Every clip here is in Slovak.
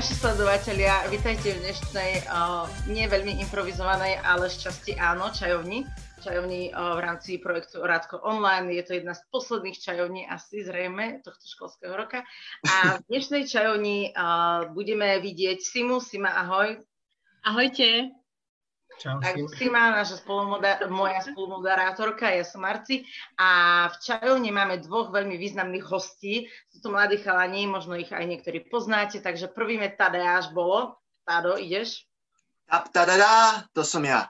naši sledovatelia, vítajte v dnešnej, uh, nie veľmi improvizovanej, ale šťastí áno, čajovni. Čajovni uh, v rámci projektu Rádko online. Je to jedna z posledných čajovní asi zrejme tohto školského roka. A v dnešnej čajovni uh, budeme vidieť Simu. Sima, ahoj. Ahojte. Čau, tak Sima, naša spolumoder- moja spolumoderátorka, ja som Marci a v čajovni máme dvoch veľmi významných hostí. Sú to mladí chalani, možno ich aj niektorí poznáte, takže prvým je Tadeáš Bolo. Tado, ideš? Tap, tadadá, to som ja.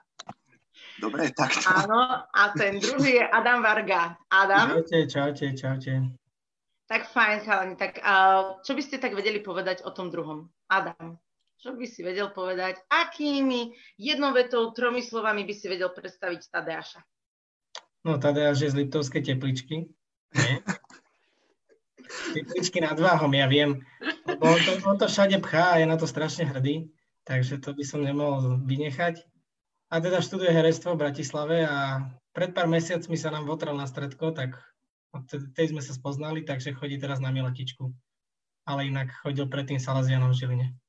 Dobre, tak to. Áno, a ten druhý je Adam Varga. Adam? Čaute, čaute, čaute. Tak fajn, chalani. Tak uh, čo by ste tak vedeli povedať o tom druhom? Adam. Čo by si vedel povedať? Akými jednou vetou, tromi slovami by si vedel predstaviť Tadeáša? No, Tadeáš je z Liptovskej tepličky. Tepličky nad váhom, ja viem. On to, on to všade pchá a je na to strašne hrdý, takže to by som nemohol vynechať. A teda študuje herectvo v Bratislave a pred pár mesiacmi sa nám votral na stredko, tak od tej sme sa spoznali, takže chodí teraz na miletičku. Ale inak chodil predtým Salazianom v Žiline.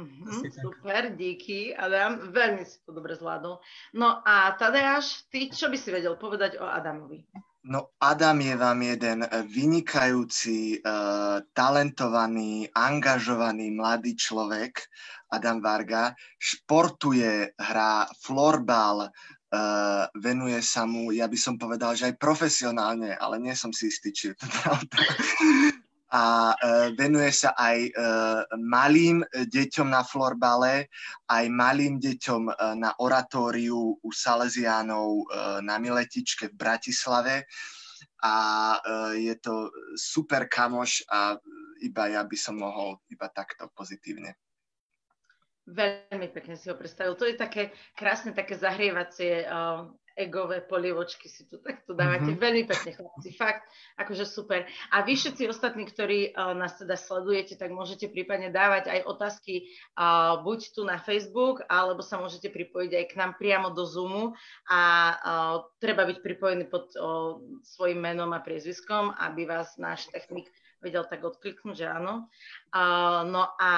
Mm-hmm, super, díky, Adam. Veľmi si to dobre zvládol. No a Tadeáš, ty čo by si vedel povedať o Adamovi? No Adam je vám jeden vynikajúci, uh, talentovaný, angažovaný mladý človek, Adam Varga. Športuje, hrá florbal, uh, venuje sa mu, ja by som povedal, že aj profesionálne, ale nie som si istý, či je to pravda a e, venuje sa aj e, malým deťom na florbale, aj malým deťom e, na oratóriu u Salesiánov na Miletičke v Bratislave a je to super kamoš a iba ja by som mohol iba takto pozitívne. Veľmi pekne si ho predstavil. To je také krásne, také zahrievacie egové polievočky si tu takto dávate. Mm-hmm. Veľmi pekne, chlapci, fakt, akože super. A vy všetci ostatní, ktorí uh, nás teda sledujete, tak môžete prípadne dávať aj otázky uh, buď tu na Facebook, alebo sa môžete pripojiť aj k nám priamo do Zoomu a uh, treba byť pripojený pod uh, svojim menom a priezviskom, aby vás náš technik vedel tak odkliknúť, že áno. Uh, no a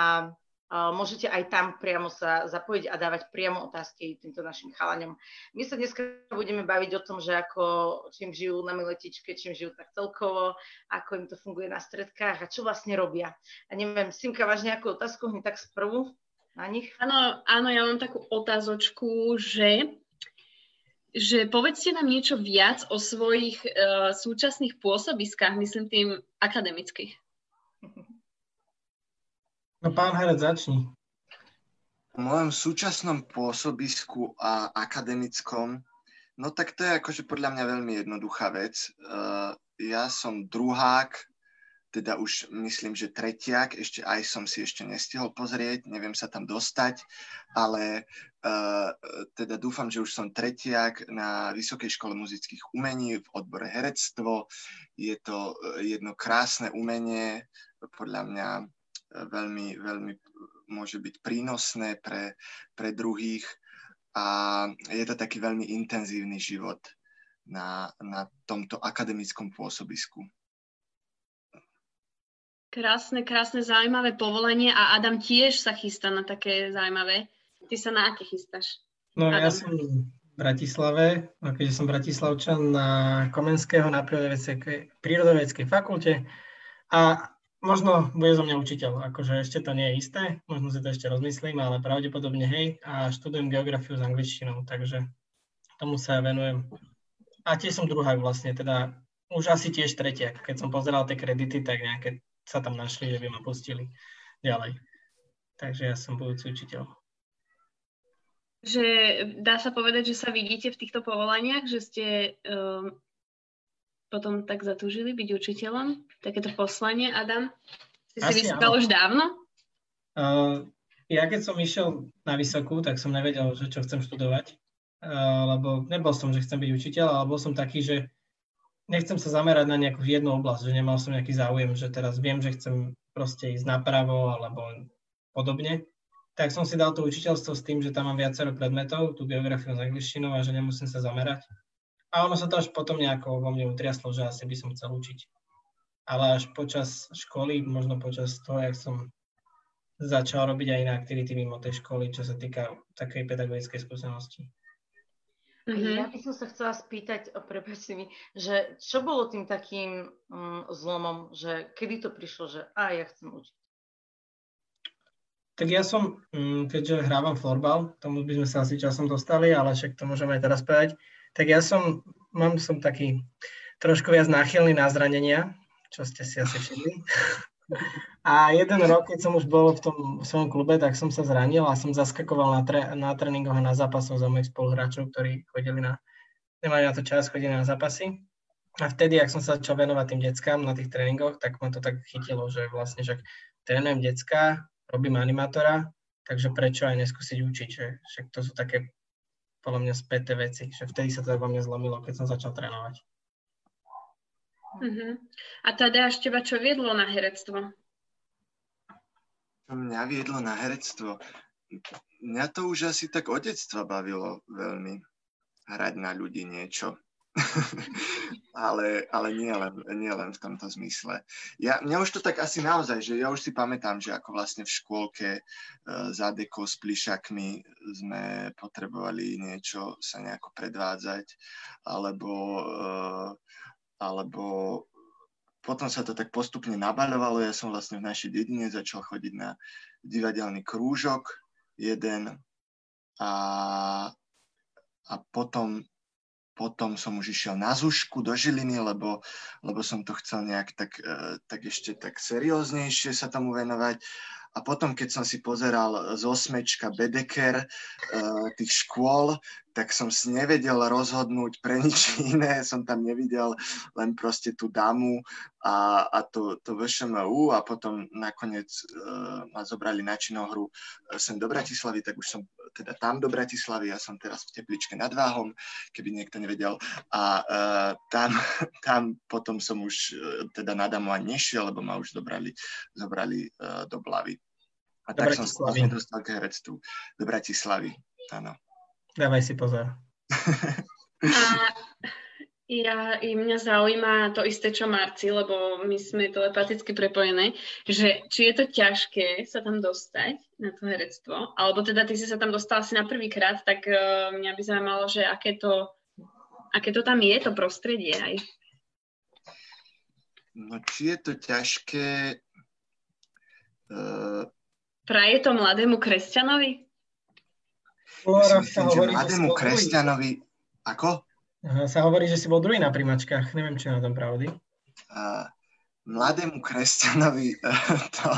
môžete aj tam priamo sa zapojiť a dávať priamo otázky týmto našim chalaňom. My sa dneska budeme baviť o tom, že ako, čím žijú na miletičke, čím žijú tak celkovo, ako im to funguje na stredkách a čo vlastne robia. A neviem, Simka, máš nejakú otázku hneď tak sprvu na nich? Áno, áno, ja mám takú otázočku, že že povedzte nám niečo viac o svojich uh, súčasných pôsobiskách, myslím tým akademických. No pán herec, začni. V mojom súčasnom pôsobisku a akademickom, no tak to je akože podľa mňa veľmi jednoduchá vec. Uh, ja som druhák, teda už myslím, že tretiak, ešte aj som si ešte nestihol pozrieť, neviem sa tam dostať, ale uh, teda dúfam, že už som tretiak na Vysokej škole muzických umení v odbore herectvo. Je to jedno krásne umenie, podľa mňa veľmi, veľmi môže byť prínosné pre, pre druhých a je to taký veľmi intenzívny život na, na tomto akademickom pôsobisku. Krásne, krásne, zaujímavé povolenie a Adam tiež sa chystá na také zaujímavé. Ty sa na aké chystáš? No Adam. ja som v Bratislave, a keďže som bratislavčan na Komenského na prírodovedeckej fakulte a možno bude zo mňa učiteľ, akože ešte to nie je isté, možno si to ešte rozmyslím, ale pravdepodobne hej a študujem geografiu s angličtinou, takže tomu sa venujem. A tiež som druhák vlastne, teda už asi tiež tretiak. Keď som pozeral tie kredity, tak nejaké sa tam našli, že by ma pustili ďalej. Takže ja som budúci učiteľ. Že dá sa povedať, že sa vidíte v týchto povolaniach, že ste um, potom tak zatúžili byť učiteľom? Takéto poslanie, Adam? Si si vysvetal už dávno? Uh, ja keď som išiel na vysokú, tak som nevedel, že čo chcem študovať, uh, lebo nebol som, že chcem byť učiteľ, ale bol som taký, že nechcem sa zamerať na nejakú jednu oblasť, že nemal som nejaký záujem, že teraz viem, že chcem proste ísť napravo alebo podobne. Tak som si dal to učiteľstvo s tým, že tam mám viacero predmetov, tú geografiu s angličtinou a že nemusím sa zamerať. A ono sa to až potom nejako vo mne utriaslo, že asi by som chcel učiť. Ale až počas školy, možno počas toho, jak som začal robiť aj iné aktivity mimo tej školy, čo sa týka takej pedagogickej skúsenosti. Mm-hmm. Ja by som sa chcela spýtať, prepáčte mi, že čo bolo tým takým um, zlomom, že kedy to prišlo, že a ja chcem učiť? Tak ja som, mm, keďže hrávam florbal, tomu by sme sa asi časom dostali, ale však to môžeme aj teraz povedať, tak ja som, mám som taký trošku viac náchylný na zranenia, čo ste si asi všimli. A jeden rok, keď som už bol v tom v svojom klube, tak som sa zranil a som zaskakoval na, tre, na tréningoch a na zápasoch za mojich spoluhráčov, ktorí chodili na, nemali na to čas, chodili na zápasy. A vtedy, ak som sa začal venovať tým deckám na tých tréningoch, tak ma to tak chytilo, že vlastne, že trénujem decka, robím animátora, takže prečo aj neskúsiť učiť, že však to sú také podľa mňa späté veci, že vtedy sa to vo mne zlomilo, keď som začal trénovať. Uh-huh. A teda až teba čo viedlo na herectvo? Čo mňa viedlo na herectvo? Mňa to už asi tak od detstva bavilo veľmi hrať na ľudí niečo. ale, ale nie, len, nie len v tomto zmysle. Ja, mňa už to tak asi naozaj, že ja už si pamätám, že ako vlastne v škôlke uh, za deko s plišakmi sme potrebovali niečo sa nejako predvádzať, alebo uh, alebo potom sa to tak postupne nabaľovalo. Ja som vlastne v našej dedine začal chodiť na divadelný krúžok jeden a, a potom, potom som už išiel na Zušku do Žiliny, lebo, lebo som to chcel nejak tak, e, tak ešte tak serióznejšie sa tomu venovať. A potom, keď som si pozeral z osmečka Bedeker uh, tých škôl, tak som si nevedel rozhodnúť pre nič iné, som tam nevidel len proste tú damu a, a to, to VŠMU a potom nakoniec uh, ma zobrali na činohru e, sem do Bratislavy, tak už som teda tam do Bratislavy, ja som teraz v Tepličke nad Váhom, keby niekto nevedel a uh, tam, tam potom som už uh, teda na damu ani nešiel, lebo ma už zobrali, zobrali uh, do Blavy. A do tak som sa vlastne dostal k herectvu do Bratislavy, áno. Dávaj si pozor. Ja, i mňa zaujíma to isté, čo Marci, lebo my sme telepaticky prepojené, že či je to ťažké sa tam dostať na to herectvo, alebo teda ty si sa tam dostal asi na prvýkrát, tak uh, mňa by zaujímalo, že aké to, aké to tam je, to prostredie aj. No či je to ťažké... Uh... Praje to mladému kresťanovi? Ja si myslím, že mladému kresťanovi... Ako? Sa hovorí, že si bol druhý na primačkách. Neviem, či je na tom pravdy. Uh, mladému kresťanovi to,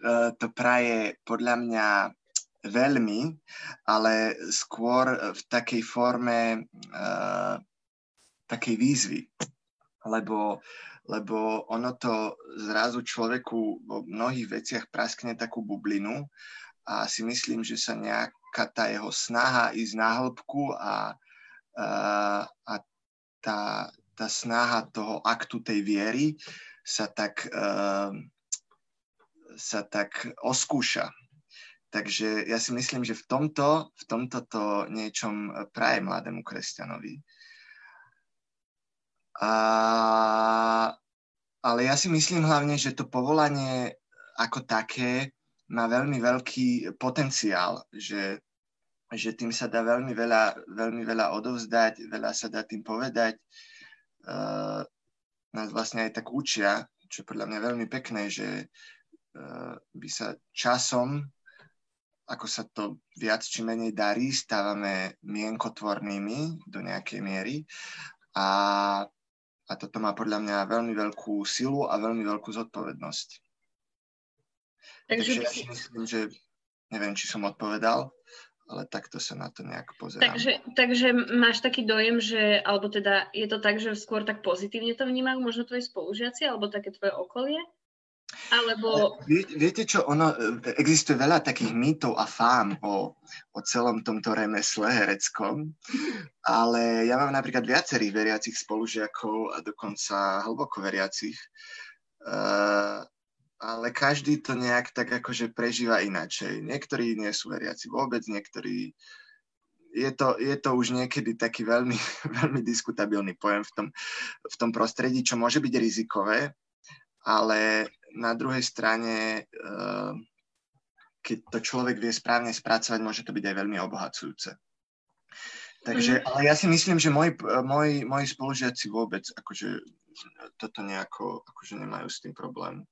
uh, to praje podľa mňa veľmi, ale skôr v takej forme uh, takej výzvy. Lebo, lebo ono to zrazu človeku vo mnohých veciach praskne takú bublinu a si myslím, že sa nejak taká tá jeho snaha ísť na hĺbku a, a, tá, tá snaha toho aktu tej viery sa tak, uh, sa tak oskúša. Takže ja si myslím, že v tomto, v tomto to niečom praje mladému kresťanovi. A, ale ja si myslím hlavne, že to povolanie ako také má veľmi veľký potenciál, že, že tým sa dá veľmi veľa, veľmi veľa odovzdať, veľa sa dá tým povedať. Uh, nás vlastne aj tak učia, čo je podľa mňa veľmi pekné, že uh, by sa časom, ako sa to viac či menej darí, stávame mienkotvornými do nejakej miery a, a toto má podľa mňa veľmi veľkú silu a veľmi veľkú zodpovednosť. Takže, Takže myslím, že neviem, či som odpovedal, ale takto sa na to nejak pozerám. Takže, takže máš taký dojem, že, alebo teda je to tak, že skôr tak pozitívne to vnímajú možno tvoji spolužiaci, alebo také tvoje okolie? Alebo... Vie, viete čo, ono, existuje veľa takých mýtov a fám o, o celom tomto remesle hereckom, ale ja mám napríklad viacerých veriacich spolužiakov a dokonca hlboko veriacich. Uh, ale každý to nejak tak akože prežíva inačej. Niektorí nie sú veriaci vôbec, niektorí... Je to, je to už niekedy taký veľmi, veľmi diskutabilný pojem v tom, v tom prostredí, čo môže byť rizikové, ale na druhej strane uh, keď to človek vie správne spracovať, môže to byť aj veľmi obohacujúce. Takže, mhm. ale ja si myslím, že moji, moji, moji spolužiaci vôbec akože toto nejako akože nemajú s tým problém.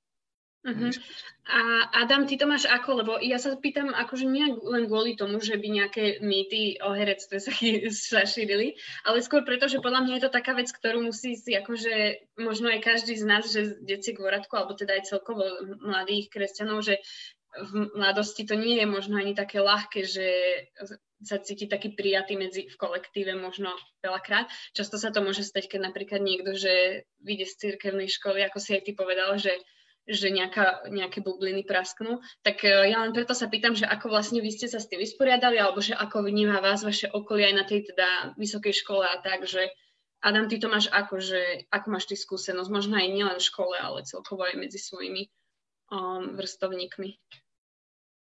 Uh-huh. A Adam, ty to máš ako? Lebo ja sa pýtam akože nie len kvôli tomu, že by nejaké mýty o herectve sa, sa šírili, ale skôr preto, že podľa mňa je to taká vec, ktorú musí si akože možno aj každý z nás, že deti k voradku, alebo teda aj celkovo mladých kresťanov, že v mladosti to nie je možno ani také ľahké, že sa cíti taký prijatý medzi v kolektíve možno veľakrát. Často sa to môže stať, keď napríklad niekto, že vyjde z cirkevnej školy, ako si aj ty povedal, že že nejaká, nejaké bubliny prasknú. Tak e, ja len preto sa pýtam, že ako vlastne vy ste sa s tým vysporiadali, alebo že ako vníma vás vaše okolie aj na tej teda vysokej škole a tak, že Adam, ty to máš ako, že ako máš ty skúsenosť, možno aj nielen v škole, ale celkovo aj medzi svojimi um, vrstovníkmi.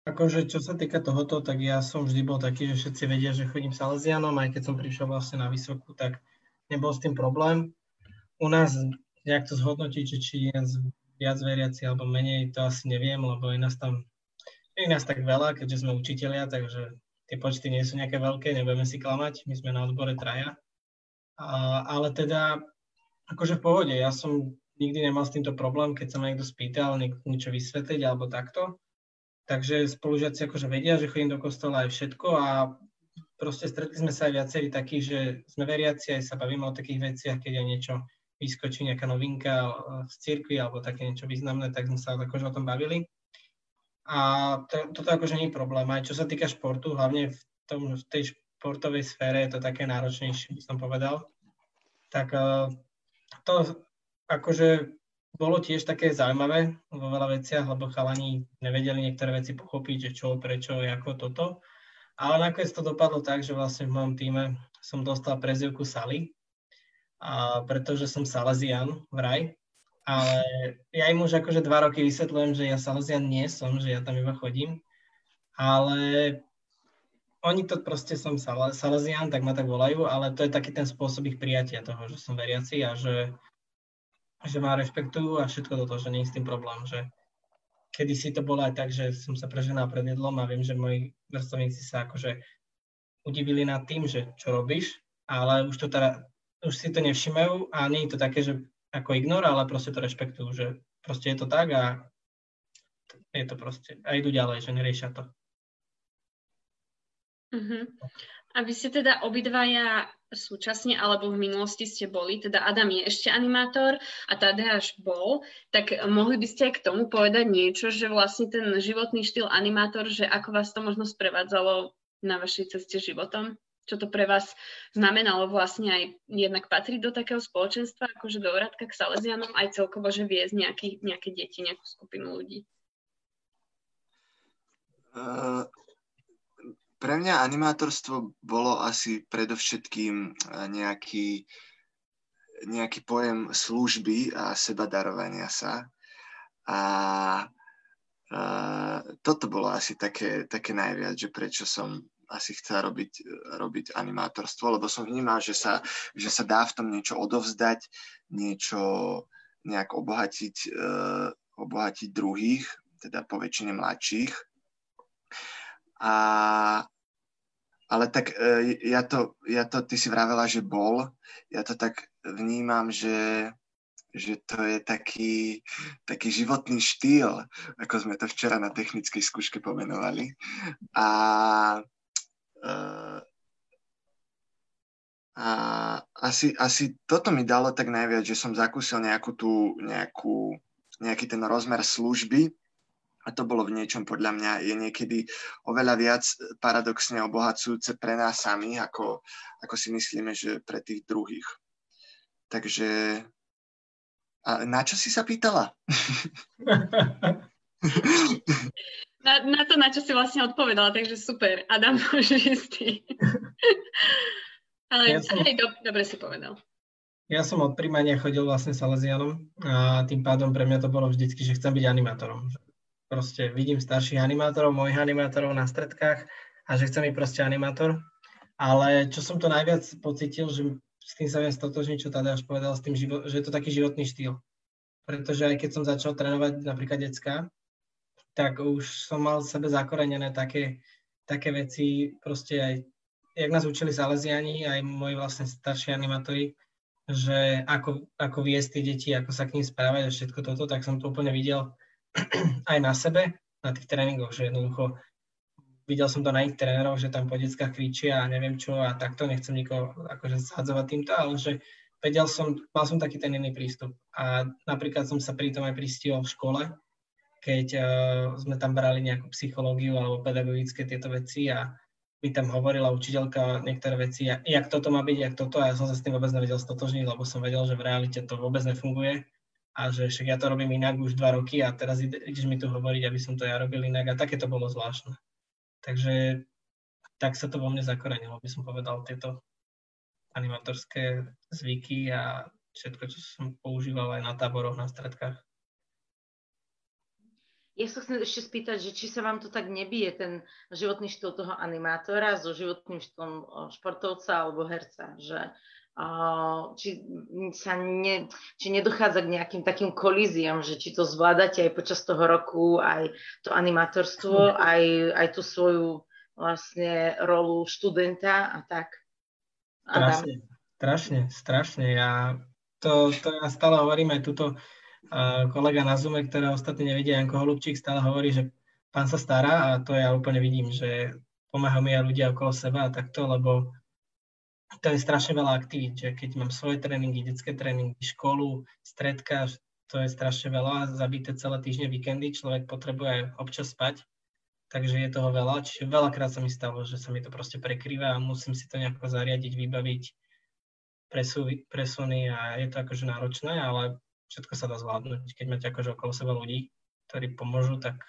Akože čo sa týka tohoto, tak ja som vždy bol taký, že všetci vedia, že chodím Salesianom, aj keď som prišiel vlastne na vysokú, tak nebol s tým problém. U nás nejak to zhodnotiť, či je viac veriaci alebo menej, to asi neviem, lebo je nás tam je nás tak veľa, keďže sme učitelia, takže tie počty nie sú nejaké veľké, nebudeme si klamať, my sme na odbore traja. A, ale teda, akože v pohode, ja som nikdy nemal s týmto problém, keď sa ma niekto spýtal niekto niečo vysvetliť alebo takto. Takže spolužiaci akože vedia, že chodím do kostola aj všetko a proste stretli sme sa aj viacerí takí, že sme veriaci, aj sa bavíme o takých veciach, keď je niečo vyskočí nejaká novinka eh, z cirkvi alebo také niečo významné, tak sme sa akože o tom bavili. A to, toto akože nie je problém. Aj čo sa týka športu, hlavne v, tom, v tej športovej sfére je to také náročnejšie, by som povedal. Tak eh, to akože bolo tiež také zaujímavé vo veľa veciach, lebo chalani nevedeli niektoré veci pochopiť, že čo, prečo, ako toto. Ale nakoniec to dopadlo tak, že vlastne v mojom týme som dostal prezivku Sally, a pretože som Salesian vraj. Ale ja im už akože dva roky vysvetľujem, že ja Salesian nie som, že ja tam iba chodím. Ale oni to proste som Salesian, tak ma tak volajú, ale to je taký ten spôsob ich prijatia toho, že som veriaci a že, že ma rešpektujú a všetko toto, že nie je s tým problém, že kedy si to bolo aj tak, že som sa preženal pred jedlom a viem, že moji vrstovníci sa akože udivili nad tým, že čo robíš, ale už to teda už si to nevšimajú a nie je to také, že ako ignor, ale proste to rešpektujú, že proste je to tak a je to proste, a idú ďalej, že neriešia to. Uh-huh. A vy ste teda obidvaja súčasne alebo v minulosti ste boli, teda Adam je ešte animátor a Tadeáš bol, tak mohli by ste aj k tomu povedať niečo, že vlastne ten životný štýl animátor, že ako vás to možno sprevádzalo na vašej ceste životom? Čo to pre vás znamenalo vlastne aj jednak patriť do takého spoločenstva, akože do Oradka k Salesianom, aj celkovo, že viesť nejaký, nejaké deti, nejakú skupinu ľudí? Uh, pre mňa animátorstvo bolo asi predovšetkým e, nejaký, nejaký pojem služby a seba darovania sa. A uh, toto bolo asi také, také najviac, že prečo som asi chcel robiť, robiť animátorstvo, lebo som vnímal, že sa, že sa dá v tom niečo odovzdať, niečo nejak obohatiť, uh, obohatiť druhých, teda po väčšine mladších. A, ale tak uh, ja, to, ja to, ty si vravela, že bol, ja to tak vnímam, že že to je taký, taký životný štýl, ako sme to včera na technickej skúške pomenovali. A a asi, asi toto mi dalo tak najviac, že som zakúsil nejakú tú, nejakú, nejaký ten rozmer služby a to bolo v niečom podľa mňa je niekedy oveľa viac paradoxne obohacujúce pre nás samých, ako, ako si myslíme, že pre tých druhých. Takže a na čo si sa pýtala? Na, na to, na čo si vlastne odpovedala, takže super. Adam, môžeš istý. Ale ja som, hej, do, dobre si povedal. Ja som od príjmania chodil vlastne Salesianom a tým pádom pre mňa to bolo vždycky, že chcem byť animátorom. Proste vidím starších animátorov, mojich animátorov na stredkách a že chcem byť proste animátor. Ale čo som to najviac pocitil, že s tým sa viem stotožniť, čo Tadeáš povedal, s tým, že je to taký životný štýl. Pretože aj keď som začal trénovať napríklad decka, tak už som mal sebe zakorenené také, také veci, proste aj, jak nás učili Salesiani, aj moji vlastne starší animátori, že ako, ako viesť tie deti, ako sa k ním správať a všetko toto, tak som to úplne videl aj na sebe, na tých tréningoch, že jednoducho videl som to na ich tréneroch, že tam po deckách kričia a neviem čo a takto, nechcem nikoho akože zhadzovať týmto, ale že vedel som, mal som taký ten iný prístup. A napríklad som sa pri tom aj pristihol v škole, keď uh, sme tam brali nejakú psychológiu alebo pedagogické tieto veci a mi tam hovorila učiteľka niektoré veci, jak toto má byť, jak toto a ja som sa s tým vôbec nevedel stotožniť, lebo som vedel, že v realite to vôbec nefunguje a že však ja to robím inak už dva roky a teraz ideš mi tu hovoriť, aby som to ja robil inak a také to bolo zvláštne. Takže tak sa to vo mne zakorenilo, by som povedal, tieto animatorské zvyky a všetko, čo som používal aj na táboroch, na stredkách. Ja sa chcem ešte spýtať, že či sa vám to tak nebije, ten životný štýl toho animátora so životným štýlom športovca alebo herca, že či, sa ne, či nedochádza k nejakým takým kolíziám, že či to zvládate aj počas toho roku, aj to animátorstvo, aj, aj tú svoju vlastne rolu študenta a tak. Strašne, strašne, strašne. Ja to, to ja stále hovorím aj túto kolega na Zoome, ktoré ostatní nevidia, Janko Holubčík, stále hovorí, že pán sa stará a to ja úplne vidím, že pomáhajú mi aj ľudia okolo seba a takto, lebo to je strašne veľa aktivít, že keď mám svoje tréningy, detské tréningy, školu, stredka, to je strašne veľa, zabité celé týždne, víkendy, človek potrebuje občas spať, takže je toho veľa. Čiže veľakrát sa mi stalo, že sa mi to proste prekrýva a musím si to nejako zariadiť, vybaviť, presuny a je to akože náročné, ale všetko sa dá zvládnuť. Keď máte akože okolo seba ľudí, ktorí pomôžu, tak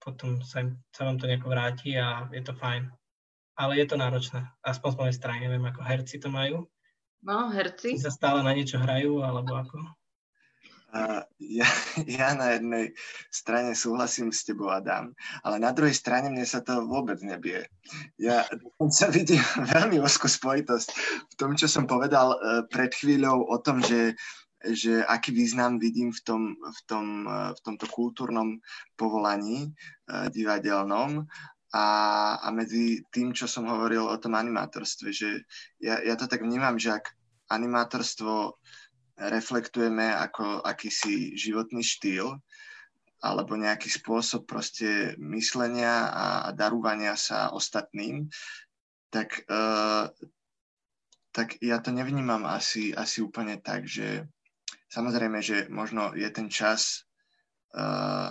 potom sa, im, sa vám to nejako vráti a je to fajn ale je to náročné. Aspoň z mojej strany, neviem, ako herci to majú. No, herci. Si sa stále na niečo hrajú, alebo ako? Uh, ja, ja na jednej strane súhlasím s tebou, Adam, ale na druhej strane mne sa to vôbec nebie. Ja sa vidím veľmi úzkú spojitosť v tom, čo som povedal uh, pred chvíľou o tom, že že aký význam vidím v, tom, v, tom, uh, v tomto kultúrnom povolaní uh, divadelnom. A, a medzi tým, čo som hovoril o tom animátorstve, že ja, ja to tak vnímam, že ak animátorstvo reflektujeme ako akýsi životný štýl alebo nejaký spôsob proste myslenia a, a darúvania sa ostatným, tak, uh, tak ja to nevnímam asi, asi úplne tak, že samozrejme, že možno je ten čas uh,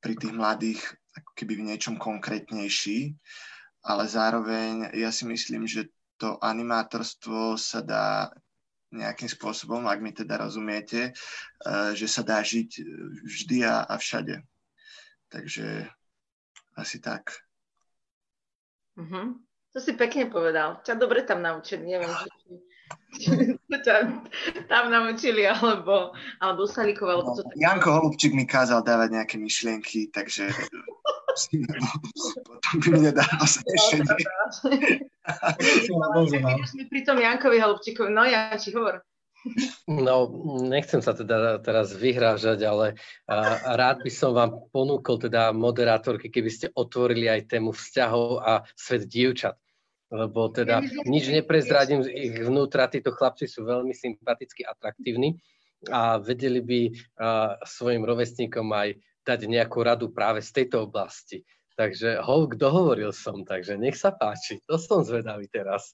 pri tých mladých ako keby v niečom konkrétnejší, ale zároveň ja si myslím, že to animátorstvo sa dá nejakým spôsobom, ak mi teda rozumiete, eh, že sa dá žiť vždy a, a všade. Takže asi tak. Mm-hmm. To si pekne povedal. Ťa dobre tam naučili. Neviem, že ťa tam naučili, alebo, alebo Salíkov, alebo no, tak... Janko Holubčík mi kázal dávať nejaké myšlienky, takže potom by mi nedal ešte pri tom Jankovi Holubčíkovi, no Janči, hovor. No, nechcem sa teda teraz vyhrážať, ale a, rád by som vám ponúkol teda moderátorky, keby ste otvorili aj tému vzťahov a svet dievčat lebo teda nič neprezradím z ich vnútra, títo chlapci sú veľmi sympatickí, atraktívni a vedeli by uh, svojim rovesníkom aj dať nejakú radu práve z tejto oblasti. Takže Hulk dohovoril som, takže nech sa páči. To som zvedavý teraz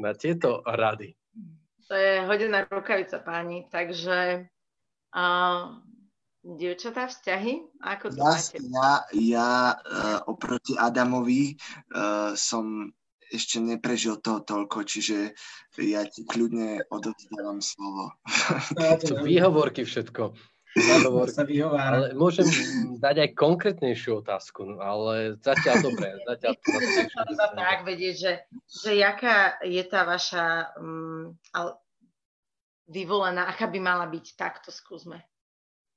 na tieto rady. To je hodená rukavica, páni. Takže uh, dievčatá, vzťahy? Ako to ja, máte? Ja, ja uh, oproti Adamovi uh, som ešte neprežil to toľko, čiže ja ti kľudne odovzdávam slovo. Čo výhovorky všetko. Výhovorky. Ale môžem dať aj konkrétnejšiu otázku, ale zatiaľ dobre. Zatiaľ to tak vedieť, že, že jaká je tá vaša um, vyvolená, aká by mala byť, tak to skúsme.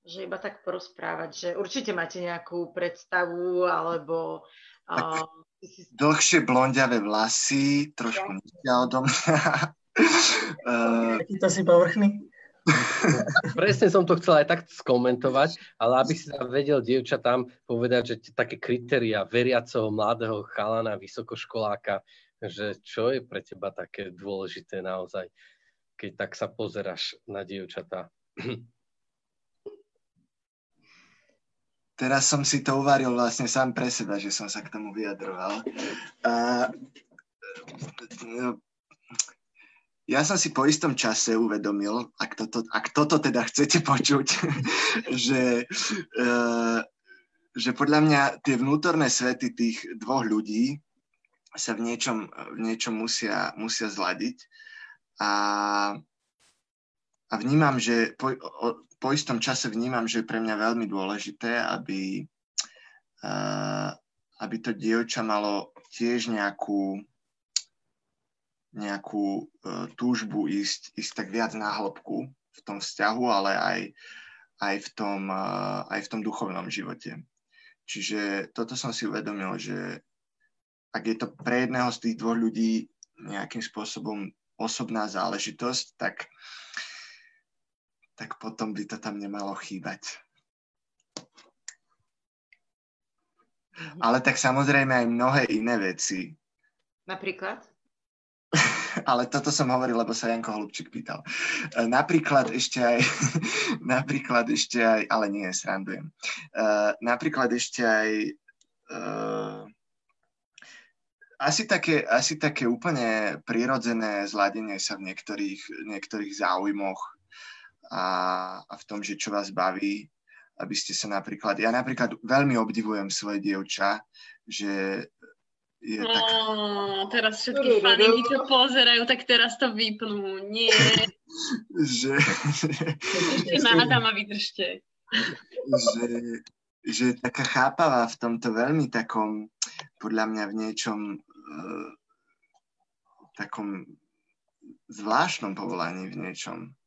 Že iba tak porozprávať, že určite máte nejakú predstavu, alebo uh, dlhšie blondiavé vlasy, trošku nižšia odo mňa. Takýto si povrchný? Presne som to chcel aj tak skomentovať, ale aby si sa vedel dievčatám povedať, že také kritéria veriaceho mladého chalana, vysokoškoláka, že čo je pre teba také dôležité naozaj, keď tak sa pozeráš na dievčatá. Teraz som si to uvaril vlastne sám pre seba, že som sa k tomu vyjadroval. Uh, ja som si po istom čase uvedomil, ak toto, ak toto teda chcete počuť, že, uh, že podľa mňa tie vnútorné svety tých dvoch ľudí sa v niečom, v niečom musia, musia zladiť. A, a vnímam, že po, po istom čase vnímam, že je pre mňa veľmi dôležité, aby, uh, aby to dievča malo tiež nejakú, nejakú uh, túžbu ísť, ísť tak viac na hĺbku v tom vzťahu, ale aj, aj, v tom, uh, aj v tom duchovnom živote. Čiže toto som si uvedomil, že ak je to pre jedného z tých dvoch ľudí nejakým spôsobom osobná záležitosť, tak tak potom by to tam nemalo chýbať. Mhm. Ale tak samozrejme aj mnohé iné veci. Napríklad? Ale toto som hovoril, lebo sa Janko Holubčík pýtal. E, napríklad ešte aj, napríklad ešte aj, ale nie, srandujem. Uh, napríklad ešte aj uh, asi také, asi také úplne prirodzené zladenie sa v niektorých, niektorých záujmoch a, a v tom, že čo vás baví, aby ste sa napríklad, ja napríklad veľmi obdivujem svoje dievča, že je no, tak... teraz všetky faninky, čo pozerajú, tak teraz to vypnú. Nie. že... Ešte na Adama vydržte. že, že je taká chápavá v tomto veľmi takom, podľa mňa v niečom uh, takom zvláštnom povolaní v niečom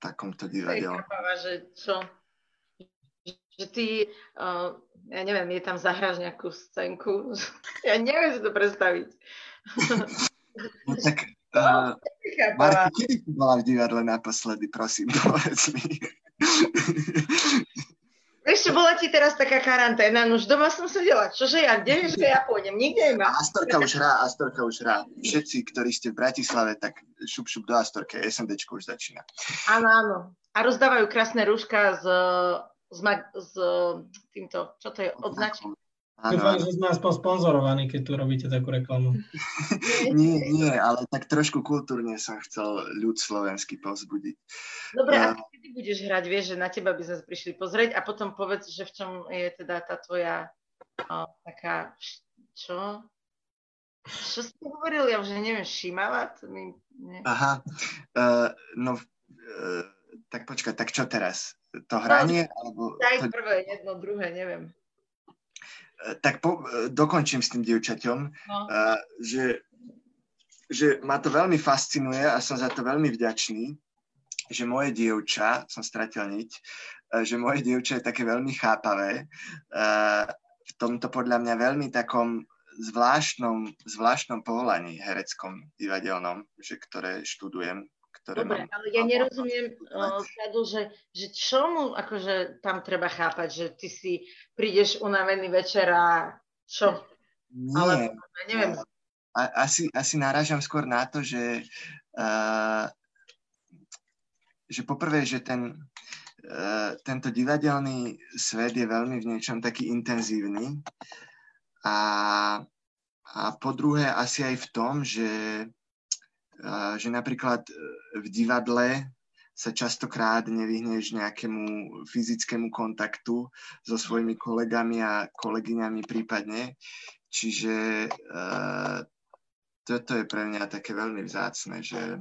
takomto divadelnom. že čo? Že ty, uh, ja neviem, je tam zahráš nejakú scénku. ja neviem si to predstaviť. no tak, uh, Marky, kedy si bola v divadle naposledy, prosím, povedz mi. Ešte bola ti teraz taká karanténa, no už doma som sedela. Čože ja, kde že ja pôjdem? Nikde nemám. Astorka už hrá, Astorka už hrá. Všetci, ktorí ste v Bratislave, tak šup, šup do Astorke, SNDčko už začína. Áno, áno. A rozdávajú krásne rúška s, s, s týmto, čo to je, odznačením. Dúfam, že sme aspoň sponzorovaní, keď tu robíte takú reklamu. nie, nie, ale tak trošku kultúrne som chcel ľud slovenský povzbudiť. Dobre, a kedy budeš hrať, vieš, že na teba by sme prišli pozrieť a potom povedz, že v čom je teda tá tvoja o, taká, čo? Čo si hovoril? Ja už neviem, šímava? Mi, nie. Aha, uh, no uh, tak počkaj, tak čo teraz? To hranie? No, alebo daj to... prvé, jedno, druhé, neviem tak po, dokončím s tým dievčaťom, no. uh, že, že ma to veľmi fascinuje a som za to veľmi vďačný, že moje dievča, som stratil niť, uh, že moje dievča je také veľmi chápavé, v tomto podľa mňa veľmi takom zvláštnom, zvláštnom povolaní hereckom, divadelnom, že ktoré študujem ktoré Dobre, mám... ale ja nerozumiem, uh, že, že čomu akože tam treba chápať, že ty si prídeš unavený večer a čo? Nie, ale, ja neviem. A, asi, asi narážam skôr na to, že uh, že poprvé, že ten, uh, tento divadelný svet je veľmi v niečom taký intenzívny a, a po druhé asi aj v tom, že že napríklad e, v divadle sa častokrát nevyhneš nejakému fyzickému kontaktu so svojimi kolegami a kolegyňami prípadne. Čiže uh, toto je pre mňa také veľmi vzácne, že,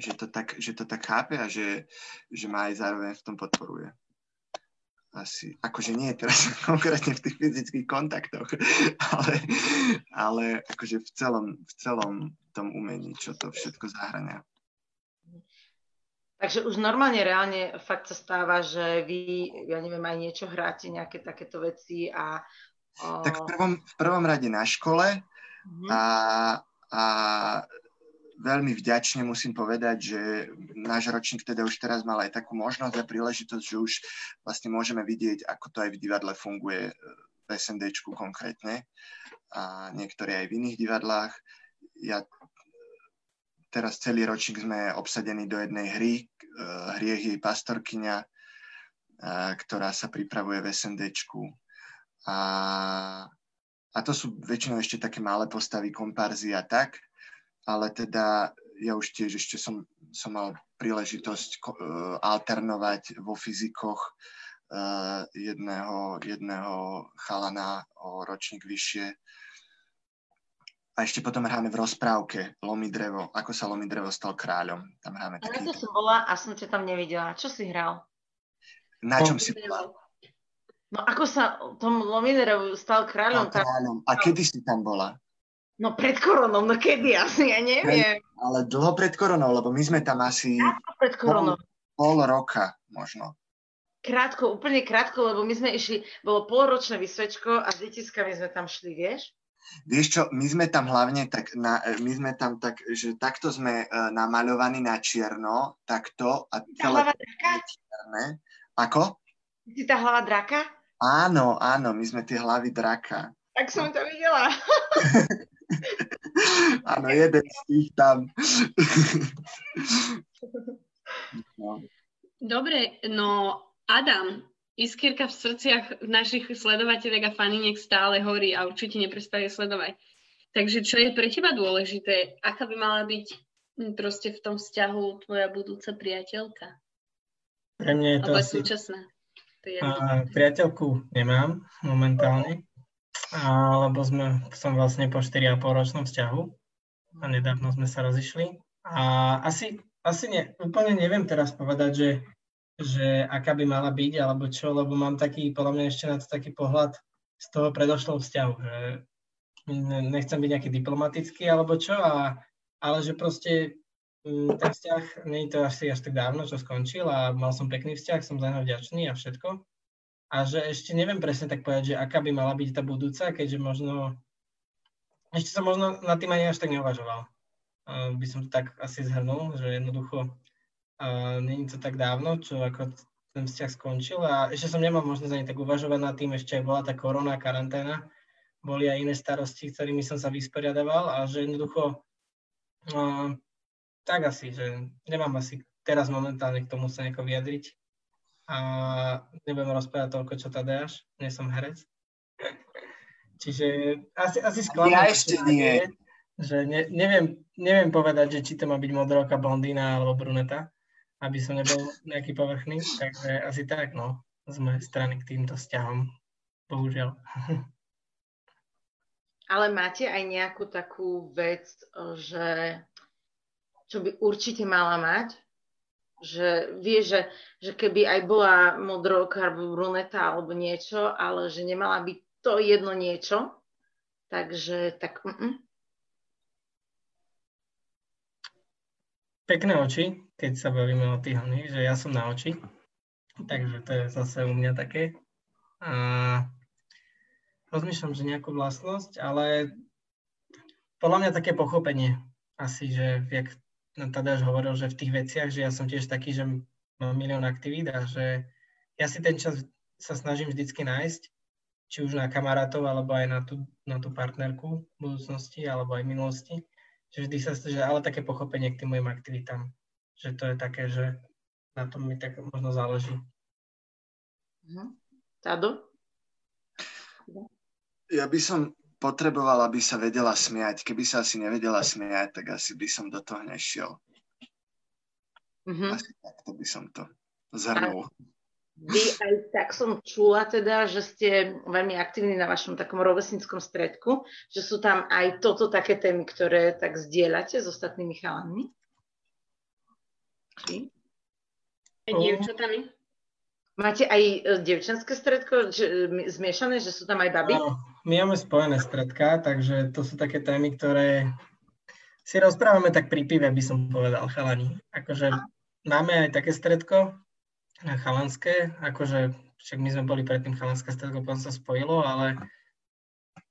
že, to tak, že to tak chápe a že, že ma aj zároveň v tom podporuje asi, akože nie teraz konkrétne v tých fyzických kontaktoch, ale, ale akože v celom, v celom tom umení, čo to všetko zahrania. Takže už normálne, reálne fakt sa stáva, že vy, ja neviem, aj niečo hráte, nejaké takéto veci a... O... Tak v prvom, v prvom rade na škole mm-hmm. a, a veľmi vďačne musím povedať, že náš ročník teda už teraz mal aj takú možnosť a príležitosť, že už vlastne môžeme vidieť, ako to aj v divadle funguje v SNDčku konkrétne a niektoré aj v iných divadlách. Ja teraz celý ročník sme obsadení do jednej hry, hriech jej pastorkyňa, ktorá sa pripravuje v SNDčku. A, a to sú väčšinou ešte také malé postavy, komparzy a tak, ale teda ja už tiež ešte som, som mal príležitosť e, alternovať vo fyzikoch e, jedného, jedného chalana o ročník vyššie. A ešte potom hráme v rozprávke Lomi drevo, ako sa Lomi drevo stal kráľom. Tam hráme taký... A to som bola a som ťa tam nevidela. Čo si hral? Na čom si bola? No ako sa tom Lominerovu stal kráľom? Stal kráľom. A kedy si tam bola? No pred koronou, no kedy asi, ja neviem. Ale dlho pred koronou, lebo my sme tam asi pred koronou. Pol, pol roka možno. Krátko, úplne krátko, lebo my sme išli, bolo polročné vysvečko a s detiskami sme tam šli, vieš? Vieš čo, my sme tam hlavne tak, na, my sme tam tak, že takto sme uh, namaľovaní na čierno, takto a celé čierne ako? Si tá hlava draka? Áno, áno, my sme tie hlavy draka. Tak som to videla. áno, jeden z tých tam. no. Dobre, no Adam, iskierka v srdciach našich sledovateľov a faniniek stále horí a určite neprestaje sledovať. Takže čo je pre teba dôležité? Aká by mala byť hm, proste v tom vzťahu tvoja budúca priateľka? Pre mňa je to Ale asi... súčasná. To je a, priateľku nemám momentálne, lebo sme, som vlastne po 4,5 ročnom vzťahu a nedávno sme sa rozišli. A asi, asi ne, úplne neviem teraz povedať, že, že aká by mala byť alebo čo, lebo mám taký, podľa mňa ešte na to taký pohľad z toho predošlého vzťahu, že nechcem byť nejaký diplomatický alebo čo, a, ale že proste Mm, ten vzťah, nie je to asi až tak dávno, čo skončil a mal som pekný vzťah, som za neho vďačný a všetko. A že ešte neviem presne tak povedať, že aká by mala byť tá budúca, keďže možno, ešte som možno na tým ani až tak neuvažoval. By som to tak asi zhrnul, že jednoducho není to tak dávno, čo ako ten vzťah skončil a ešte som nemal možnosť ani tak uvažovať nad tým, ešte aj bola tá korona, karanténa, boli aj iné starosti, ktorými som sa vysporiadaval a že jednoducho uh, tak asi, že nemám asi teraz momentálne k tomu sa nejako vyjadriť a nebudem rozprávať toľko, čo Tadeáš, nie som herec. Čiže asi, asi sklamám. Ja ešte nie. Že ne, neviem, neviem povedať, že či to má byť modroka, blondína alebo bruneta, aby som nebol nejaký povrchný, takže asi tak, no, z mojej strany k týmto vzťahom, bohužiaľ. Ale máte aj nejakú takú vec, že čo by určite mala mať, že vie, že, že keby aj bola modroka alebo bruneta alebo niečo, ale že nemala byť to jedno niečo, takže tak... Mm-mm. Pekné oči, keď sa bavíme o tých hlavných, že ja som na oči, takže to je zase u mňa také. A rozmýšľam, že nejakú vlastnosť, ale podľa mňa také pochopenie asi, že jak Tadeáš hovoril, že v tých veciach, že ja som tiež taký, že mám milión aktivít a že ja si ten čas sa snažím vždycky nájsť, či už na kamarátov, alebo aj na tú, na tú partnerku v budúcnosti, alebo aj v minulosti. Že vždy sa že ale také pochopenie k tým mojim aktivitám. Že to je také, že na tom mi tak možno záleží. Mhm. Tado? Ja by som potrebovala, aby sa vedela smiať. Keby sa asi nevedela smiať, tak asi by som do toho nešiel. Mm-hmm. Asi takto by som to zhrnul. Vy aj tak som čula teda, že ste veľmi aktívni na vašom takom rovesnickom stredku, že sú tam aj toto také témy, ktoré tak zdieľate s ostatnými chalami? Či? Dievčatami? Máte aj e, devčenské stredko že, e, zmiešané, že sú tam aj baby? No, my máme spojené stredka, takže to sú také témy, ktoré si rozprávame tak pri pive, by som povedal, chalani. Akože máme aj také stredko, chalanské, akože však my sme boli predtým chalanské stredko, potom sa spojilo, ale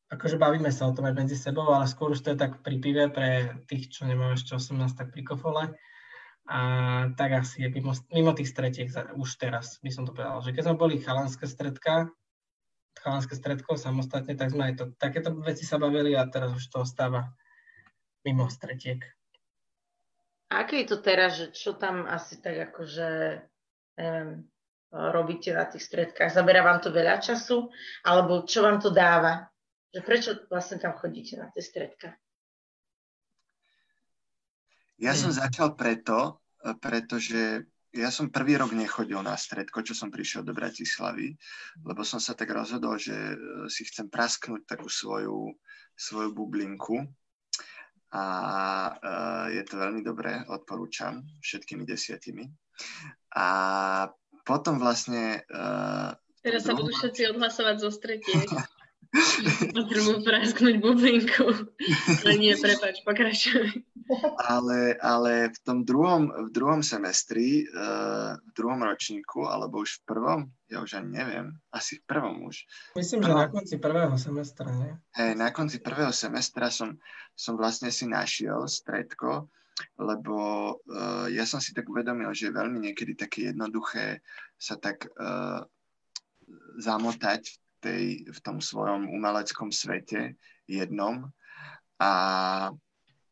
akože bavíme sa o tom aj medzi sebou, ale skôr už to je tak pri pive pre tých, čo nemajú ešte 18, tak pri kofole. A tak asi je mimo, mimo tých stretiek už teraz by som to povedal, že keď sme boli chalanské stredka, chalanské stredko samostatne, tak sme aj to, takéto veci sa bavili a teraz už to ostáva mimo stretiek. Aké je to teraz, že čo tam asi tak akože neviem, robíte na tých stredkách? Zaberá vám to veľa času? Alebo čo vám to dáva? Že prečo vlastne tam chodíte na tie stredka? Ja som hmm. začal preto, e, pretože ja som prvý rok nechodil na stredko, čo som prišiel do Bratislavy, lebo som sa tak rozhodol, že e, si chcem prasknúť takú svoju, svoju bublinku a uh, je to veľmi dobré, odporúčam všetkými desiatimi. A potom vlastne... Teraz sa budú všetci odhlasovať zo stretiek. Potrebujem prasknúť bublinku. Ale nie, prepač, pokračuj. Ale, ale v tom druhom, v druhom semestri, uh, v druhom ročníku, alebo už v prvom, ja už ani neviem, asi v prvom už. Myslím, že na konci prvého semestra, nie? Hej, na konci prvého semestra som, som vlastne si našiel stredko, lebo uh, ja som si tak uvedomil, že je veľmi niekedy také jednoduché sa tak uh, zamotať v tej, v tom svojom umeleckom svete jednom a,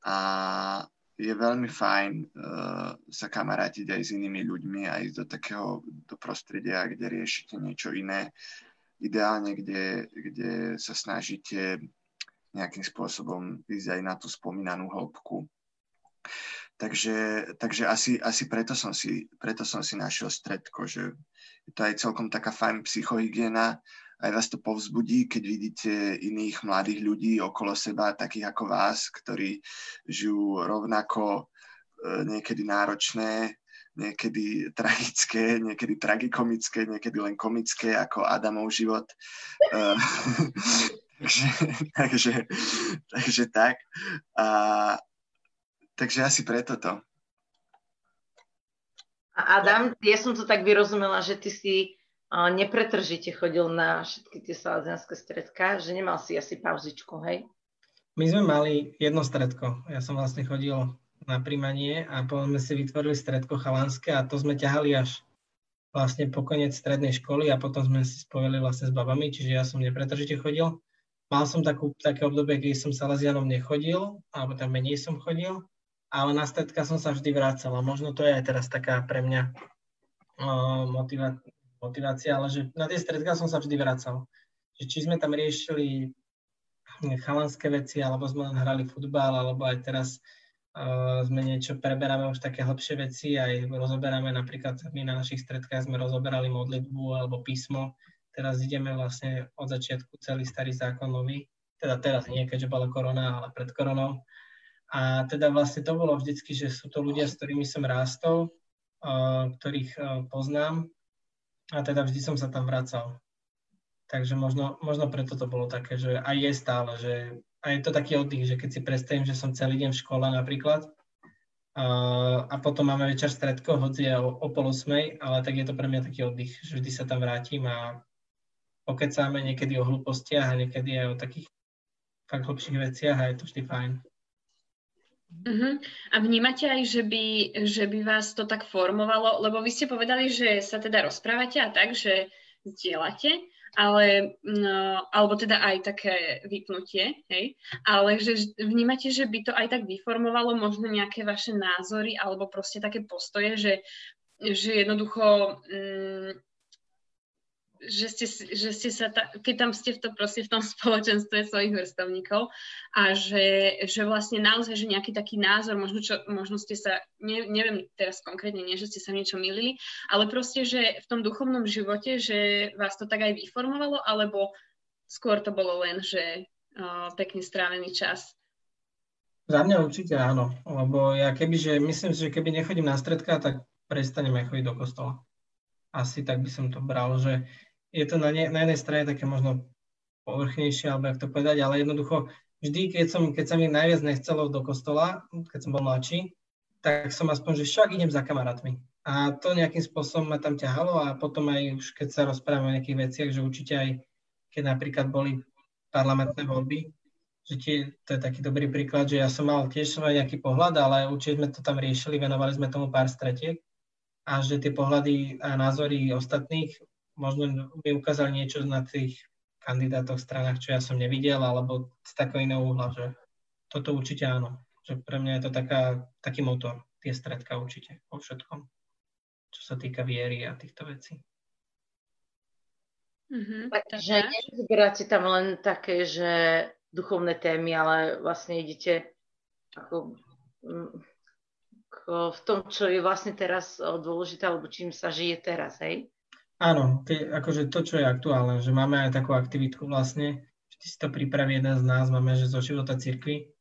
a je veľmi fajn uh, sa kamarátiť aj s inými ľuďmi a ísť do takého do prostredia, kde riešite niečo iné. Ideálne, kde, kde sa snažíte nejakým spôsobom ísť aj na tú spomínanú hĺbku. Takže, takže asi, asi preto, som si, preto som si našiel stredko, že je to aj celkom taká fajn psychohygiena aj vás to povzbudí, keď vidíte iných mladých ľudí okolo seba, takých ako vás, ktorí žijú rovnako e, niekedy náročné, niekedy tragické, niekedy tragikomické, niekedy len komické ako Adamov život. E, takže, takže, takže tak. A, takže asi preto to. Adam, ja som to tak vyrozumela, že ty si nepretržite chodil na všetky tie salesianské stredka, že nemal si asi pauzičku, hej? My sme mali jedno stredko. Ja som vlastne chodil na príjmanie a potom sme si vytvorili stredko chalanské a to sme ťahali až vlastne po koniec strednej školy a potom sme si spojili vlastne s babami, čiže ja som nepretržite chodil. Mal som takú, také obdobie, keď som Salesianom nechodil, alebo tam menej som chodil, ale na stredka som sa vždy vracal a možno to je aj teraz taká pre mňa motiva- motivácia, ale že na tie stredka som sa vždy vracal. Že či sme tam riešili chalanské veci, alebo sme len hrali futbal, alebo aj teraz uh, sme niečo, preberáme už také hlbšie veci, aj rozoberáme napríklad my na našich stredkách sme rozoberali modlitbu alebo písmo. Teraz ideme vlastne od začiatku celý starý zákon nový, teda teraz nie, keďže bola korona, ale pred koronou. A teda vlastne to bolo vždycky, že sú to ľudia, s ktorými som rástol, uh, ktorých uh, poznám a teda vždy som sa tam vracal. Takže možno, možno preto to bolo také, že aj je stále, že a je to taký oddych, že keď si predstavím, že som celý deň v škole napríklad a, a potom máme večer stredko, hoci je o, o pol osmej, ale tak je to pre mňa taký oddych, že vždy sa tam vrátim a pokecáme niekedy o hlúpostiach a niekedy aj o takých fakt hlbších veciach a je to vždy fajn. Uh-huh. A vnímate aj, že by, že by vás to tak formovalo, lebo vy ste povedali, že sa teda rozprávate a tak, že zdieľate, ale, no, alebo teda aj také vypnutie, hej, ale že vnímate, že by to aj tak vyformovalo možno nejaké vaše názory alebo proste také postoje, že, že jednoducho mm, že ste, že ste sa, ta, keď tam ste v, to, proste v tom spoločenstve svojich vrstovníkov a že, že vlastne naozaj, že nejaký taký názor, možno, čo, možno ste sa, ne, neviem teraz konkrétne, nie, že ste sa niečo milili, ale proste, že v tom duchovnom živote, že vás to tak aj vyformovalo, alebo skôr to bolo len, že uh, pekne strávený čas? Za mňa určite áno, lebo ja keby, že myslím si, že keby nechodím na stredka, tak prestanem aj chodiť do kostola. Asi tak by som to bral, že je to na, ne, na jednej strane také možno povrchnejšie, alebo jak to povedať, ale jednoducho vždy, keď, som, keď sa mi najviac nechcelo do kostola, keď som bol mladší, tak som aspoň, že však idem za kamarátmi. A to nejakým spôsobom ma tam ťahalo a potom aj už keď sa rozprávame o nejakých veciach, že určite aj keď napríklad boli parlamentné voľby, že tie, to je taký dobrý príklad, že ja som mal tiež svoj nejaký pohľad, ale určite sme to tam riešili, venovali sme tomu pár stretiek a že tie pohľady a názory ostatných možno mi ukázali niečo na tých kandidátoch, stranách, čo ja som nevidel, alebo z takého iného uhla, že toto určite áno. Že pre mňa je to taká, taký motor, tie stredka určite, vo všetkom, čo sa týka viery a týchto vecí. Mm-hmm, Takže tam len také, že duchovné témy, ale vlastne idete ako, mm, ako v tom, čo je vlastne teraz dôležité, alebo čím sa žije teraz, hej? Áno, tie, akože to, čo je aktuálne, že máme aj takú aktivitku vlastne, vždy si to pripraví jeden z nás, máme, že zo života cirkvi,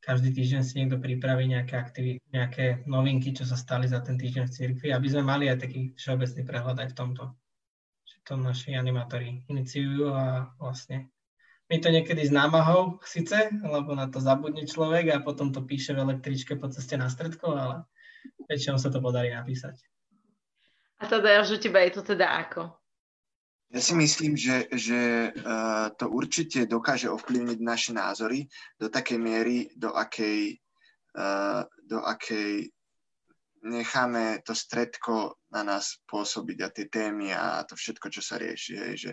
každý týždeň si niekto pripraví nejaké, aktivi- nejaké novinky, čo sa stali za ten týždeň v cirkvi, aby sme mali aj taký všeobecný prehľad aj v tomto. Že to naši animátori iniciujú a vlastne my to niekedy s námahou síce, lebo na to zabudne človek a potom to píše v električke po ceste na stredko, ale väčšinou sa to podarí napísať. A teda, že teba je to teda ako? Ja si myslím, že, že uh, to určite dokáže ovplyvniť naše názory do takej miery, do akej, uh, do akej necháme to stredko na nás pôsobiť a tie témy a to všetko, čo sa rieši. Hej, že,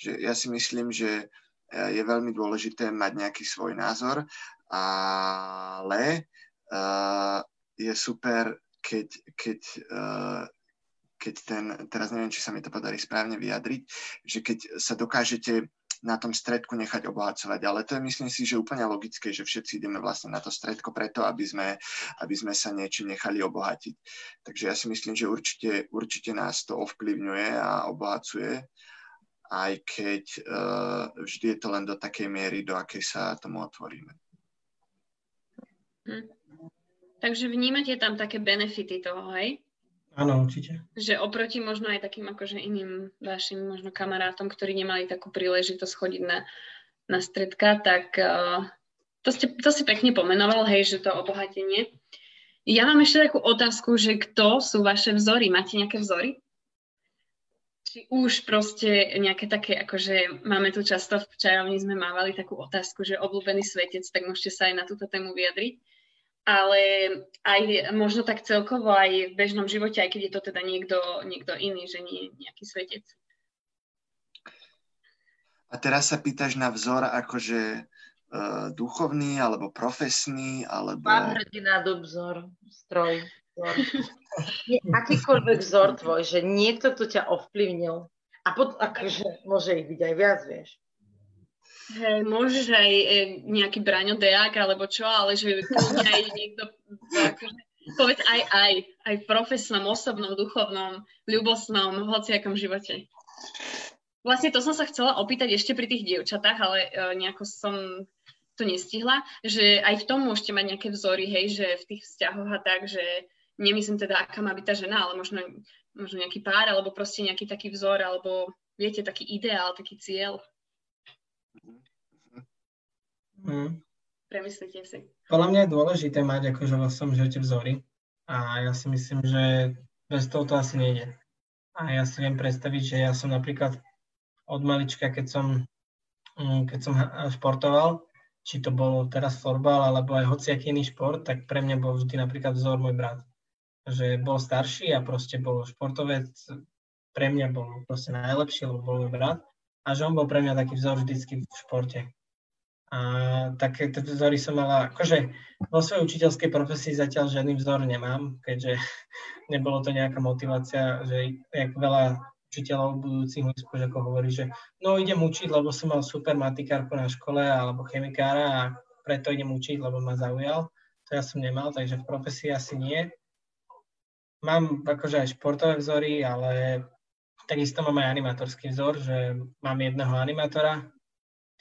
že ja si myslím, že je veľmi dôležité mať nejaký svoj názor, ale uh, je super, keď, keď uh, keď ten, teraz neviem, či sa mi to podarí správne vyjadriť, že keď sa dokážete na tom stredku nechať obohacovať. Ale to je myslím si, že úplne logické, že všetci ideme vlastne na to stredko preto, aby sme, aby sme sa niečo nechali obohatiť. Takže ja si myslím, že určite, určite nás to ovplyvňuje a obohacuje, aj keď uh, vždy je to len do takej miery, do akej sa tomu otvoríme. Hm. Takže vnímate tam také benefity toho, hej? Áno, určite. Že oproti možno aj takým akože iným vašim možno kamarátom, ktorí nemali takú príležitosť chodiť na, na stredka, tak uh, to, ste, to si pekne pomenoval, hej, že to obohatenie. Ja mám ešte takú otázku, že kto sú vaše vzory? Máte nejaké vzory? Či už proste nejaké také, akože máme tu často v čajovni sme mávali takú otázku, že obľúbený svetec, tak môžete sa aj na túto tému vyjadriť ale aj možno tak celkovo aj v bežnom živote, aj keď je to teda niekto, niekto iný, že nie nejaký svetec. A teraz sa pýtaš na vzor akože uh, duchovný, alebo profesný, alebo... Pán hrdina, vzor, stroj. Vzor. akýkoľvek vzor tvoj, že niekto tu ťa ovplyvnil. A pot, akože môže ich byť aj viac, vieš. Hej, môžeš aj e, nejaký Braňo Deák alebo čo, ale že aj niekto, akože, povedz aj aj, aj v profesnom, osobnom, duchovnom, ľubosnom, hociakom živote. Vlastne to som sa chcela opýtať ešte pri tých dievčatách, ale uh, nejako som to nestihla, že aj v tom môžete mať nejaké vzory, hej, že v tých vzťahoch a tak, že nemyslím teda, aká má byť tá žena, ale možno, možno nejaký pár, alebo proste nejaký taký vzor, alebo viete, taký ideál, taký cieľ. Mm. Premyslite si. Podľa mňa je dôležité mať akože vo svojom živote vzory. A ja si myslím, že bez toho to asi nejde. A ja si viem predstaviť, že ja som napríklad od malička, keď som, mm, keď som športoval, či to bol teraz florbal, alebo aj hociaký iný šport, tak pre mňa bol vždy napríklad vzor môj brat. Že bol starší a proste bol športovec, pre mňa bol proste najlepší, lebo bol môj brat. A že on bol pre mňa taký vzor vždycky v športe. A také vzory som mala, akože vo svojej učiteľskej profesii zatiaľ žiadny vzor nemám, keďže nebolo to nejaká motivácia, že jak veľa učiteľov budúcich môjich ako hovorí, že no idem učiť, lebo som mal super matikárku na škole alebo chemikára a preto idem učiť, lebo ma zaujal. To ja som nemal, takže v profesii asi nie. Mám akože aj športové vzory, ale takisto mám aj animatorský vzor, že mám jedného animátora,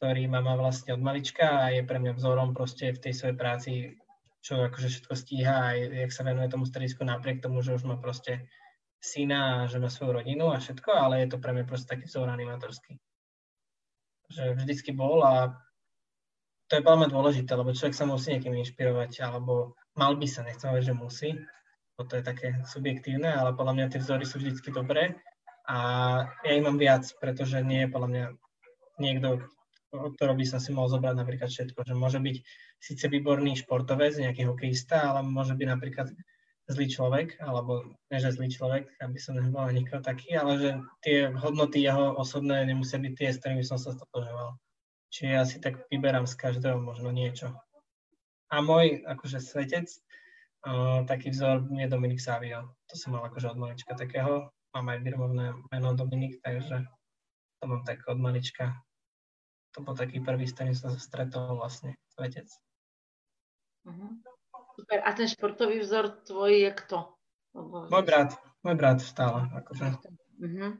ktorý ma má vlastne od malička a je pre mňa vzorom proste v tej svojej práci, čo akože všetko stíha a jak sa venuje tomu stredisku napriek tomu, že už má proste syna a že má svoju rodinu a všetko, ale je to pre mňa proste taký vzor animatorský. Že vždycky bol a to je veľmi dôležité, lebo človek sa musí niekým inšpirovať, alebo mal by sa, nechcem povedať, že musí, bo to je také subjektívne, ale podľa mňa tie vzory sú vždycky dobré a ja ich mám viac, pretože nie je podľa mňa niekto, od ktorého by sa si mohol zobrať napríklad všetko, že môže byť síce výborný športovec, nejaký hokejista, ale môže byť napríklad zlý človek, alebo nie, že zlý človek, aby som nebol nikto taký, ale že tie hodnoty jeho osobné nemusia byť tie, s ktorými som sa stotožoval. Čiže ja si tak vyberám z každého možno niečo. A môj akože svetec, uh, taký vzor je Dominik Savio. To som mal akože od malička takého. Mám aj firmovné meno Dominik, takže to mám tak od malička. To bol taký prvý, s ktorým som sa stretol vlastne, svetec. Uh-huh. Super. A ten športový vzor tvoj je kto? Môj brat. Môj brat stále. Akože. Uh-huh.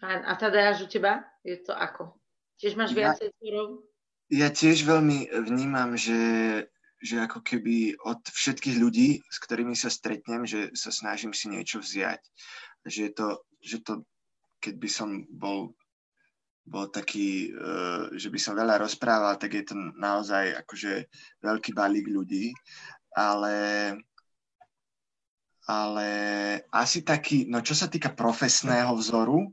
Fajn. A Tadeáš u teba? Je to ako? Tiež máš viacej vzorov? Ja tiež veľmi vnímam, že, že ako keby od všetkých ľudí, s ktorými sa stretnem, že sa snažím si niečo vziať. Že to, že to keď by som bol bol taký, uh, že by som veľa rozprával, tak je to naozaj akože veľký balík ľudí, ale, ale asi taký, no čo sa týka profesného vzoru,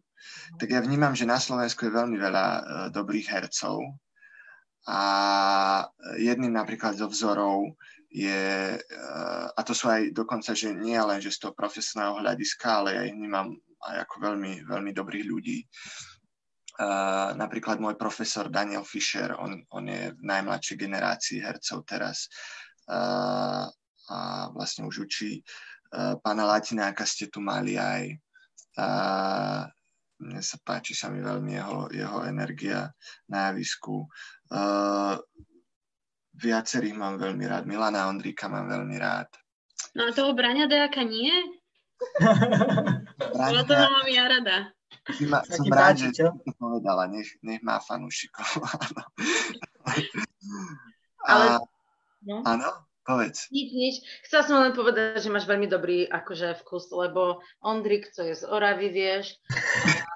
tak ja vnímam, že na Slovensku je veľmi veľa uh, dobrých hercov a jedným napríklad zo vzorov je, uh, a to sú aj dokonca, že nie len, že z toho profesného hľadiska, ale ja ich vnímam aj ako veľmi, veľmi dobrých ľudí. Napríklad môj profesor Daniel Fischer, on, on je v najmladšej generácii hercov teraz uh, a vlastne už učí. Uh, pána Latináka ste tu mali aj. Uh, mne sa páči sa mi veľmi jeho, jeho energia na javisku. Uh, viacerých mám veľmi rád. Milana Ondríka mám veľmi rád. No a toho Braňa Dejaka nie? Bola to mám ja rada. Ma, som rád, páči, že to povedala, nech, nech má fanúšikov. Ale, no? Áno, povedz. Nič, nič. Chcela som len povedať, že máš veľmi dobrý akože vkus, lebo Ondrik, to je z Oravy, vieš.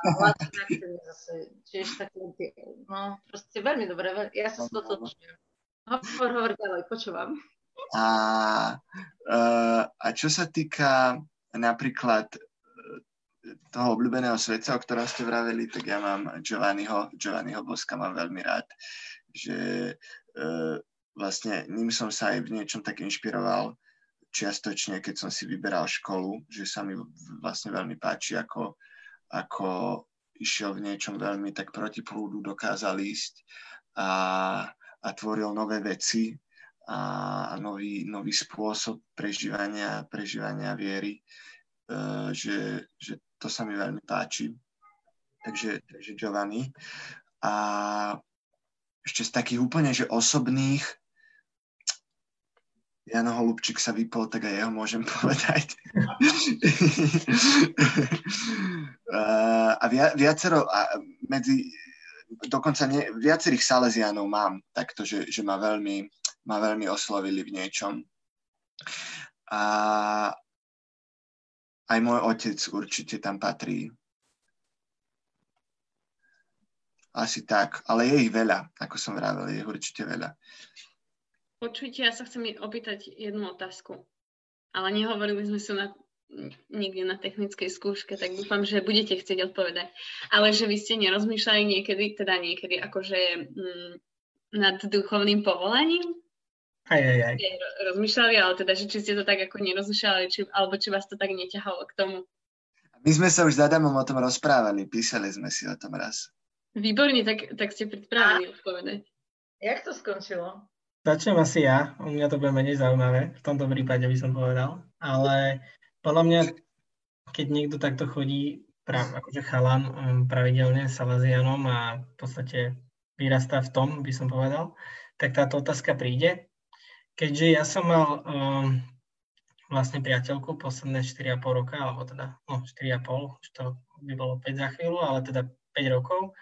A Latinak, to je zase tiež také, no proste veľmi dobré. Ja sa no, to Hovor, hovor ďalej, počúvam. A, uh, a čo sa týka napríklad e, toho obľúbeného svetca, o ktorom ste vraveli, tak ja mám Giovanniho, Giovanniho Boska mám veľmi rád, že e, vlastne ním som sa aj v niečom tak inšpiroval čiastočne, keď som si vyberal školu, že sa mi vlastne veľmi páči, ako, ako išiel v niečom veľmi tak proti prúdu, dokázal ísť a, a tvoril nové veci a, a nový, nový spôsob prežívania, prežívania viery, e, že, že to sa mi veľmi páči. Takže, takže Giovanni. A ešte z takých úplne, že osobných, Jano Holubčík sa vypol, tak aj jeho môžem povedať. a via, viacero, a medzi, dokonca ne, viacerých Salesianov mám takto, že, že ma veľmi, ma veľmi oslovili v niečom. A aj môj otec určite tam patrí. Asi tak, ale je ich veľa, ako som vravel, je ich určite veľa. Počujte, ja sa chcem opýtať jednu otázku, ale nehovorili sme sa na, nikde na technickej skúške, tak dúfam, že budete chcieť odpovedať. Ale že vy ste nerozmýšľali niekedy, teda niekedy akože mm, nad duchovným povolaním? Aj, aj, aj. Rozmýšľali, ale teda, že či ste to tak ako nerozmýšľali, či, alebo či vás to tak neťahalo k tomu. My sme sa už s Adamom o tom rozprávali, písali sme si o tom raz. Výborne, tak, tak ste pripravení odpovedať. Jak to skončilo? Začnem asi ja, u mňa to bude menej zaujímavé, v tomto prípade by som povedal, ale podľa mňa, keď niekto takto chodí, prav, akože chalan um, pravidelne Salesianom a v podstate vyrastá v tom, by som povedal, tak táto otázka príde keďže ja som mal um, vlastne priateľku posledné 4,5 roka, alebo teda, no 4,5, už to by bolo 5 za chvíľu, ale teda 5 rokov,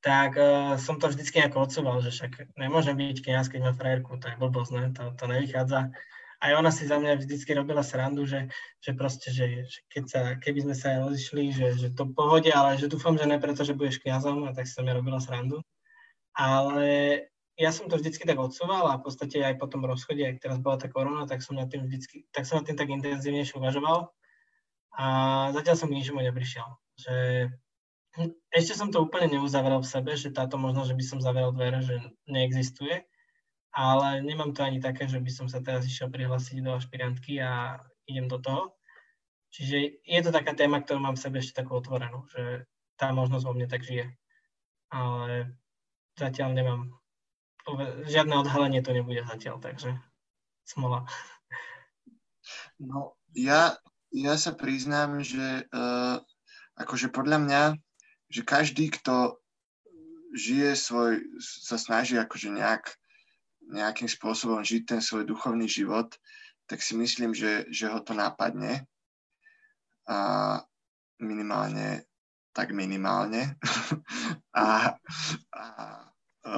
tak uh, som to vždycky nejako odsúval, že však nemôžem byť kniaz, keď mám frajerku, to je blbosť, ne? To, to nevychádza. Aj ona si za mňa vždycky robila srandu, že, že proste, že, že keď sa, keby sme sa aj rozišli, že, že to pohode, ale že dúfam, že ne preto, že budeš kniazom, a tak sa mi robila srandu. Ale ja som to vždycky tak odsúval a v podstate aj po tom rozchode, ak teraz bola tá korona, tak som na tým vždycky, tak som na tým tak intenzívnejšie uvažoval a zatiaľ som k ničomu neprišiel. Že Ešte som to úplne neuzavrel v sebe, že táto možnosť, že by som zavrel dvere, že neexistuje, ale nemám to ani také, že by som sa teraz išiel prihlásiť do ašpirantky a idem do toho. Čiže je to taká téma, ktorú mám v sebe ešte takú otvorenú, že tá možnosť vo mne tak žije. Ale zatiaľ nemám, žiadne odhalenie to nebude zatiaľ, takže smola. No, ja, ja sa priznám, že uh, akože podľa mňa, že každý, kto žije svoj, sa snaží akože nejak, nejakým spôsobom žiť ten svoj duchovný život, tak si myslím, že, že ho to nápadne. A minimálne, tak minimálne. a, a, a,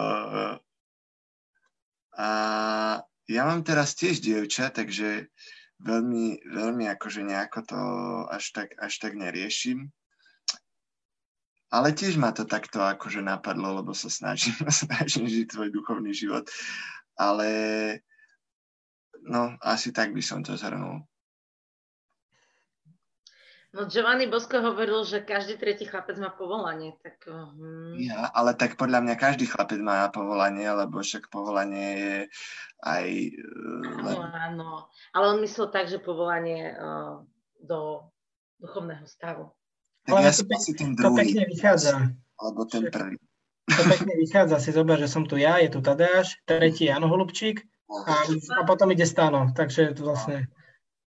a ja mám teraz tiež dievča, takže veľmi, veľmi akože nejako to až tak, až tak neriešim. Ale tiež ma to takto akože napadlo, lebo sa snažím, snažím žiť svoj duchovný život. Ale no, asi tak by som to zhrnul. No Giovanni Bosko hovoril, že každý tretí chlapec má povolanie, tak... Hmm. Ja, ale tak podľa mňa každý chlapec má povolanie, lebo však povolanie je aj... Uh, áno, áno. Ale on myslel tak, že povolanie uh, do duchovného stavu. Tak ale ja to, si ten druhý. To pekne vychádza. Alebo ten prvý. To pekne vychádza. Si zober, že som tu ja, je tu Tadeáš, tretí Jano Holubčík a, a potom ide Stano. Takže to vlastne...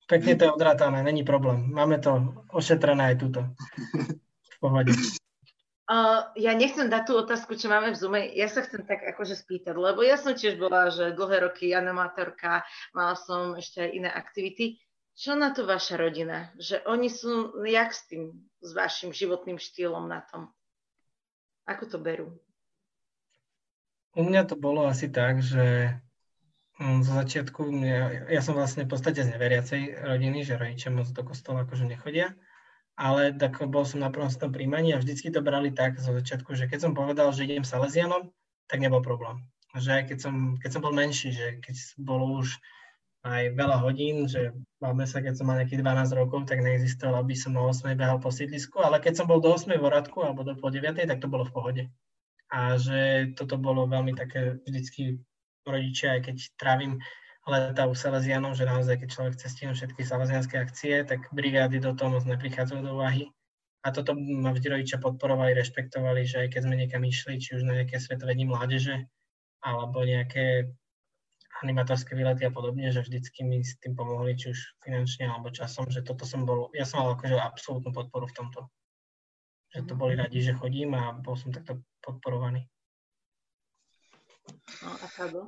Pekne to je odrátané, není problém. Máme to ošetrené aj túto. V pohode. Uh, ja nechcem dať tú otázku, čo máme v Zoome. Ja sa chcem tak akože spýtať, lebo ja som tiež bola, že dlhé roky animátorka, mala som ešte aj iné aktivity. Čo na to vaša rodina? Že oni sú, jak s tým, s vašim životným štýlom na tom? Ako to berú? U mňa to bolo asi tak, že zo začiatku, ja, ja som vlastne v podstate z neveriacej rodiny, že rodičia moc do kostola akože nechodia, ale tak bol som na prvom príjmaní a vždycky to brali tak zo začiatku, že keď som povedal, že idem Salesianom, tak nebol problém. Že aj keď som, keď som bol menší, že keď bolo už aj veľa hodín, že máme sa, keď som mal nejakých 12 rokov, tak neexistovalo, aby som o 8 behal po sídlisku, ale keď som bol do 8 v alebo do pol 9, tak to bolo v pohode. A že toto bolo veľmi také vždycky rodičia, aj keď trávim leta u Salesianov, že naozaj, keď človek chce stihnúť všetky salesianské akcie, tak brigády do toho moc neprichádzajú do úvahy. A toto ma vždy rodičia podporovali, rešpektovali, že aj keď sme niekam išli, či už na nejaké svetové dni mládeže, alebo nejaké animatorské výlety a podobne, že vždycky mi s tým pomohli, či už finančne alebo časom, že toto som bol, ja som mal akože absolútnu podporu v tomto. Že to boli radi, že chodím a bol som takto podporovaný. No a Kado?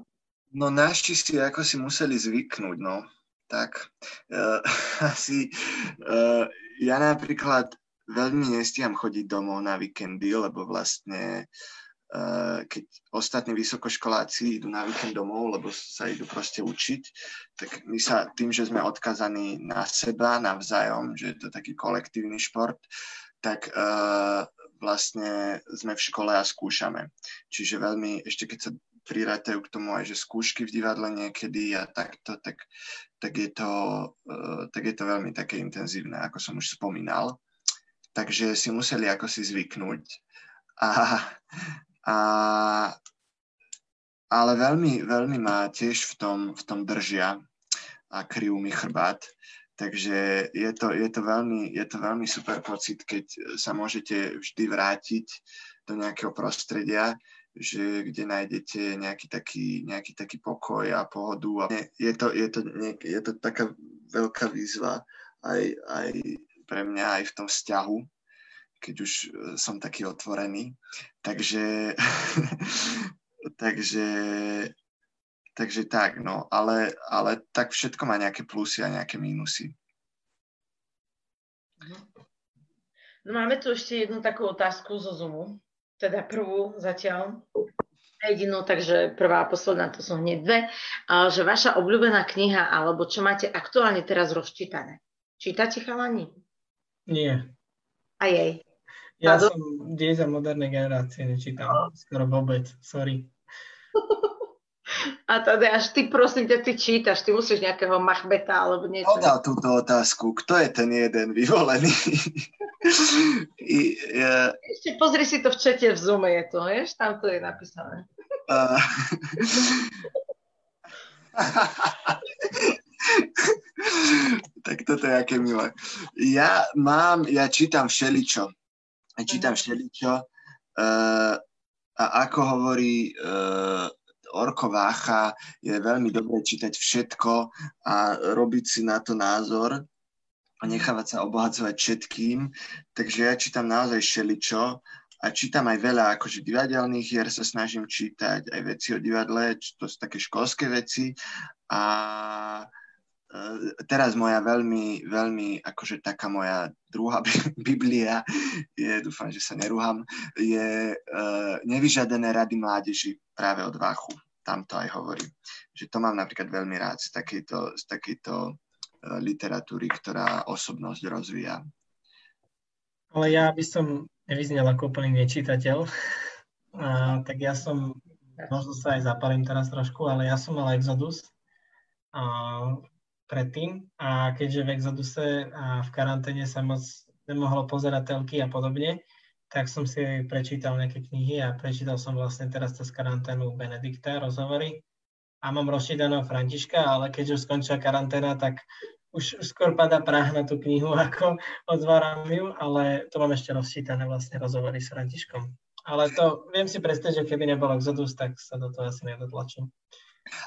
No ako si museli zvyknúť, no. Tak uh, asi uh, ja napríklad veľmi nestíham chodiť domov na víkendy, lebo vlastne uh, keď ostatní vysokoškoláci idú na víkend domov, lebo sa idú proste učiť, tak my sa tým, že sme odkazaní na seba navzájom, že je to taký kolektívny šport, tak uh, vlastne sme v škole a skúšame. Čiže veľmi, ešte keď sa prirátajú k tomu aj, že skúšky v divadle niekedy a takto, tak, tak, je to, uh, tak je to veľmi také intenzívne, ako som už spomínal. Takže si museli ako si zvyknúť. A, a, ale veľmi, veľmi ma tiež v tom, v tom držia a kryjú mi chrbát. Takže je to, je, to veľmi, je to veľmi super pocit, keď sa môžete vždy vrátiť do nejakého prostredia, že kde nájdete nejaký taký, nejaký taký pokoj a pohodu. A je, to, je, to, je to taká veľká výzva aj, aj pre mňa aj v tom vzťahu, keď už e, som taký otvorený. Takže, takže, takže tak, no, ale, ale tak všetko má nejaké plusy a nejaké mínusy. No máme tu ešte jednu takú otázku zo Zoomu teda prvú zatiaľ jedinú, takže prvá a posledná, to sú hneď dve, že vaša obľúbená kniha, alebo čo máte aktuálne teraz rozčítané. Čítate chalani? Nie. A jej. Ja Tado? som dej za moderné generácie, nečítam. Skoro vôbec, sorry. A teda až ty prosím ťa, ty čítaš, ty musíš nejakého Machbeta alebo niečo. Podal túto otázku, kto je ten jeden vyvolený? I, uh, Ešte pozri si to v čete v Zoome, je to, vieš? Tam to je napísané. Uh, tak toto je aké milé. Ja mám, ja čítam všeličo. Ja čítam mhm. všeličo. Uh, a ako hovorí uh, Orko Vácha, je veľmi dobré čítať všetko a robiť si na to názor a nechávať sa obohacovať všetkým. Takže ja čítam naozaj všeličo a čítam aj veľa akože divadelných hier sa snažím čítať, aj veci o divadle, to sú také školské veci a e, teraz moja veľmi, veľmi, akože taká moja druhá Biblia je, dúfam, že sa nerúham, je uh, nevyžadené rady mládeži práve od Váchu. Tam to aj hovorí. Že to mám napríklad veľmi rád z takejto, z takejto literatúry, ktorá osobnosť rozvíja. Ale ja by som nevyznel ako úplný nečítateľ. A, tak ja som, možno sa aj zapalím teraz trošku, ale ja som mal Exodus a, predtým a keďže v Exoduse a v karanténe sa moc nemohlo pozerať telky a podobne, tak som si prečítal nejaké knihy a prečítal som vlastne teraz cez karanténu Benedikta rozhovory a mám rozčítaného Františka, ale keď už skončila karanténa, tak už, skôr padá prah na tú knihu, ako odzváram ju, ale to mám ešte rozčítané vlastne rozhovory s Františkom. Ale to viem si predstaviť, že keby nebol Exodus, tak sa do toho asi nedotlačím.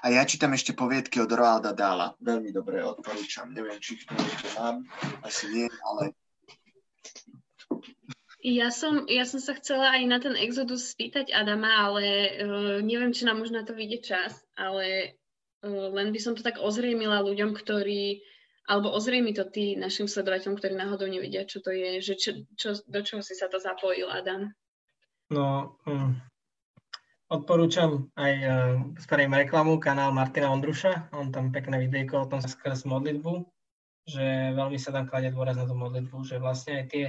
A ja čítam ešte poviedky od Roalda Dála. Veľmi dobre odporúčam. Neviem, či ich mám. Asi nie, ale... Ja som, ja som sa chcela aj na ten Exodus spýtať Adama, ale uh, neviem, či nám už na to vyjde čas, ale uh, len by som to tak ozrejmila ľuďom, ktorí alebo ozrejmi to ty našim sledovateľom, ktorí náhodou nevedia, čo to je, že čo, čo, do čoho si sa to zapojil, Adam? No, um, odporúčam aj, uh, spravím reklamu, kanál Martina Ondruša, on tam pekné videjko o tom skrz modlitbu, že veľmi sa tam kladie dôraz na tú modlitbu, že vlastne aj tie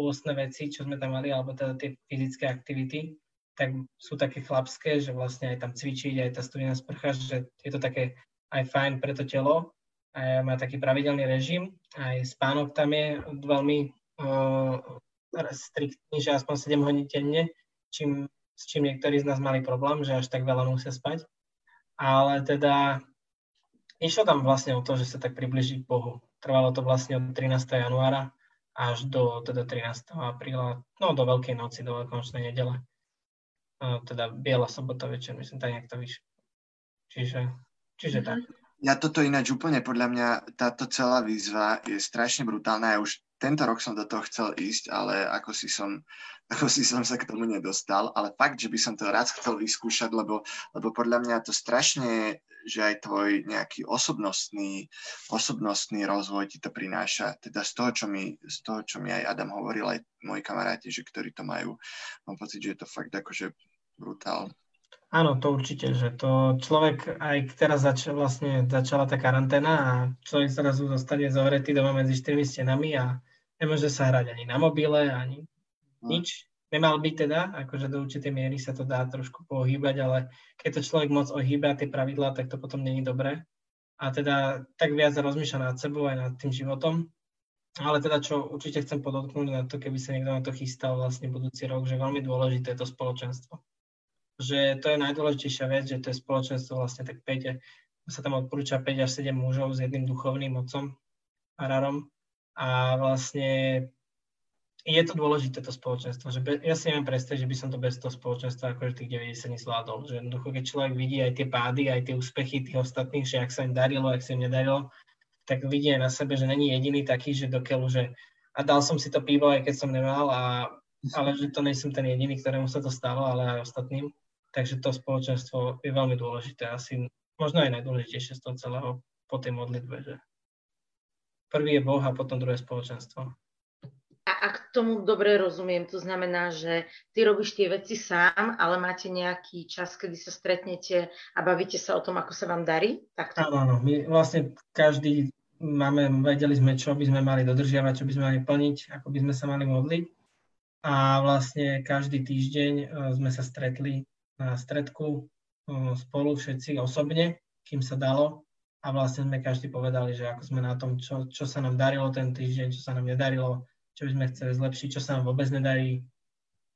pôstne veci, čo sme tam mali, alebo teda tie fyzické aktivity, tak sú také chlapské, že vlastne aj tam cvičiť, aj tá studená sprcha, že je to také aj fajn pre to telo, má taký pravidelný režim, aj spánok tam je veľmi uh, striktný, že aspoň 7 hodín denne, čím, s čím niektorí z nás mali problém, že až tak veľa musia spať. Ale teda išlo tam vlastne o to, že sa tak približiť k Bohu. Trvalo to vlastne od 13. januára až do teda 13. apríla, no do Veľkej noci, do Veľkonočnej nedele. Uh, teda Biela sobota večer, myslím, tak nejak to vyšlo. Čiže, čiže mm-hmm. tak. Ja toto ináč úplne, podľa mňa táto celá výzva je strašne brutálna. Ja už tento rok som do toho chcel ísť, ale ako si som, ako si som sa k tomu nedostal. Ale fakt, že by som to rád chcel vyskúšať, lebo, lebo podľa mňa to strašne, že aj tvoj nejaký osobnostný, osobnostný rozvoj ti to prináša. Teda z toho, čo mi, z toho, čo mi aj Adam hovoril, aj moji kamaráti, že ktorí to majú, mám pocit, že je to fakt akože brutál. Áno, to určite, že to človek, aj teraz zač- vlastne začala tá karanténa a človek sa zrazu zostane zavretý doma medzi štyrmi stenami a nemôže sa hrať ani na mobile, ani no. nič. Nemal byť teda, akože do určitej miery sa to dá trošku pohýbať, ale keď to človek moc ohýba tie pravidlá, tak to potom není dobré. A teda tak viac rozmýšľa nad sebou aj nad tým životom. Ale teda čo určite chcem podotknúť na to, keby sa niekto na to chystal vlastne budúci rok, že veľmi dôležité je to spoločenstvo že to je najdôležitejšia vec, že to je spoločenstvo vlastne tak 5, sa tam odporúča 5 až 7 mužov s jedným duchovným otcom, rarom. A vlastne je to dôležité to spoločenstvo, že be, ja si neviem predstaviť, že by som to bez toho spoločenstva akože tých 90 nezvládol, že jednoducho keď človek vidí aj tie pády, aj tie úspechy tých ostatných, že ak sa im darilo, ak sa im nedarilo, tak vidí aj na sebe, že není jediný taký, že dokeľu, že a dal som si to pivo, aj keď som nemal, a, ale že to nejsem ten jediný, ktorému sa to stalo, ale aj ostatným. Takže to spoločenstvo je veľmi dôležité, asi možno aj najdôležitejšie z toho celého po tej modlitbe, že prvý je Boh a potom druhé spoločenstvo. A ak tomu dobre rozumiem, to znamená, že ty robíš tie veci sám, ale máte nejaký čas, kedy sa stretnete a bavíte sa o tom, ako sa vám darí? Tak Áno, áno. My vlastne každý máme, vedeli sme, čo by sme mali dodržiavať, čo by sme mali plniť, ako by sme sa mali modliť. A vlastne každý týždeň e, sme sa stretli na stredku spolu všetci osobne, kým sa dalo. A vlastne sme každý povedali, že ako sme na tom, čo, čo sa nám darilo ten týždeň, čo sa nám nedarilo, čo by sme chceli zlepšiť, čo sa nám vôbec nedarí.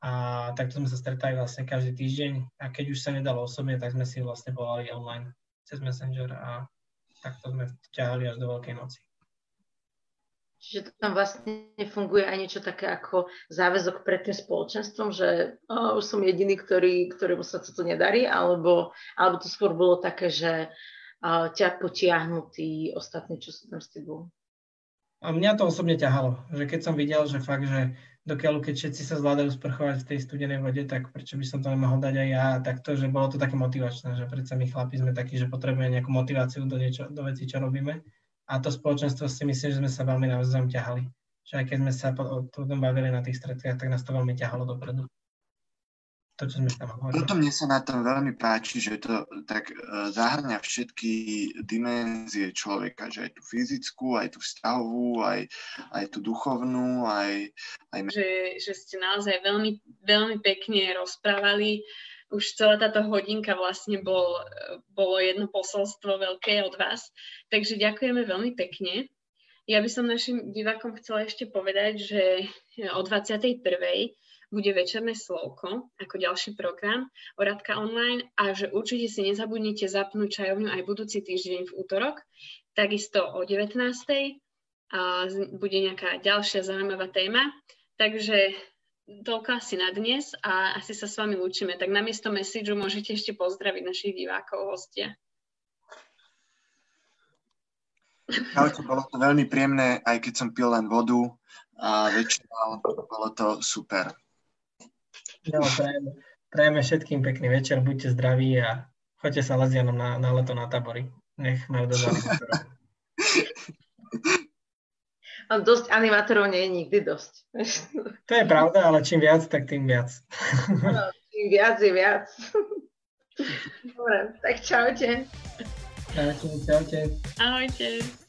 A takto sme sa stretali vlastne každý týždeň a keď už sa nedalo osobne, tak sme si vlastne volali online cez Messenger a takto sme ťahali až do Veľkej noci. Čiže tam vlastne funguje aj niečo také ako záväzok pred tým spoločenstvom, že oh, už som jediný, ktorý, ktorému sa to nedarí, alebo, alebo to skôr bolo také, že ťa potiahnu tí ostatní, čo sú tam s tebou. A mňa to osobne ťahalo, že keď som videl, že fakt, že dokiaľ keď všetci sa zvládajú sprchovať v tej studenej vode, tak prečo by som to nemohol dať aj ja, tak to, že bolo to také motivačné, že predsa my chlapi sme takí, že potrebujeme nejakú motiváciu do, niečo, do veci, čo robíme a to spoločenstvo si myslím, že sme sa veľmi navzájom ťahali. Že aj keď sme sa o tom bavili na tých stretkiach, tak nás to veľmi ťahalo dopredu. To, čo sme tam hovorili. Toto mne sa na tom veľmi páči, že to tak uh, zahrňa všetky dimenzie človeka, že aj tú fyzickú, aj tú vzťahovú, aj, aj tú duchovnú, aj... aj... Že, že ste naozaj veľmi, veľmi pekne rozprávali už celá táto hodinka vlastne bol, bolo jedno posolstvo veľké od vás. Takže ďakujeme veľmi pekne. Ja by som našim divákom chcela ešte povedať, že o 21. bude večerné slovko ako ďalší program Oradka online a že určite si nezabudnite zapnúť čajovňu aj budúci týždeň v útorok. Takisto o 19. A bude nejaká ďalšia zaujímavá téma. Takže toľko asi na dnes a asi sa s vami učíme. Tak namiesto messageu môžete ešte pozdraviť našich divákov, hostia. Čaute, bolo to veľmi príjemné, aj keď som pil len vodu a večeral, bolo to super. No, prajeme, prajeme všetkým pekný večer, buďte zdraví a choďte sa Lazianom na, na leto na tabory. Nech majú dozvaný. A dosť animátorov nie je nikdy dosť. To je pravda, ale čím viac, tak tým viac. No, čím viac je viac. Dobre, tak čaute. Čaute, čaute. Ahojte.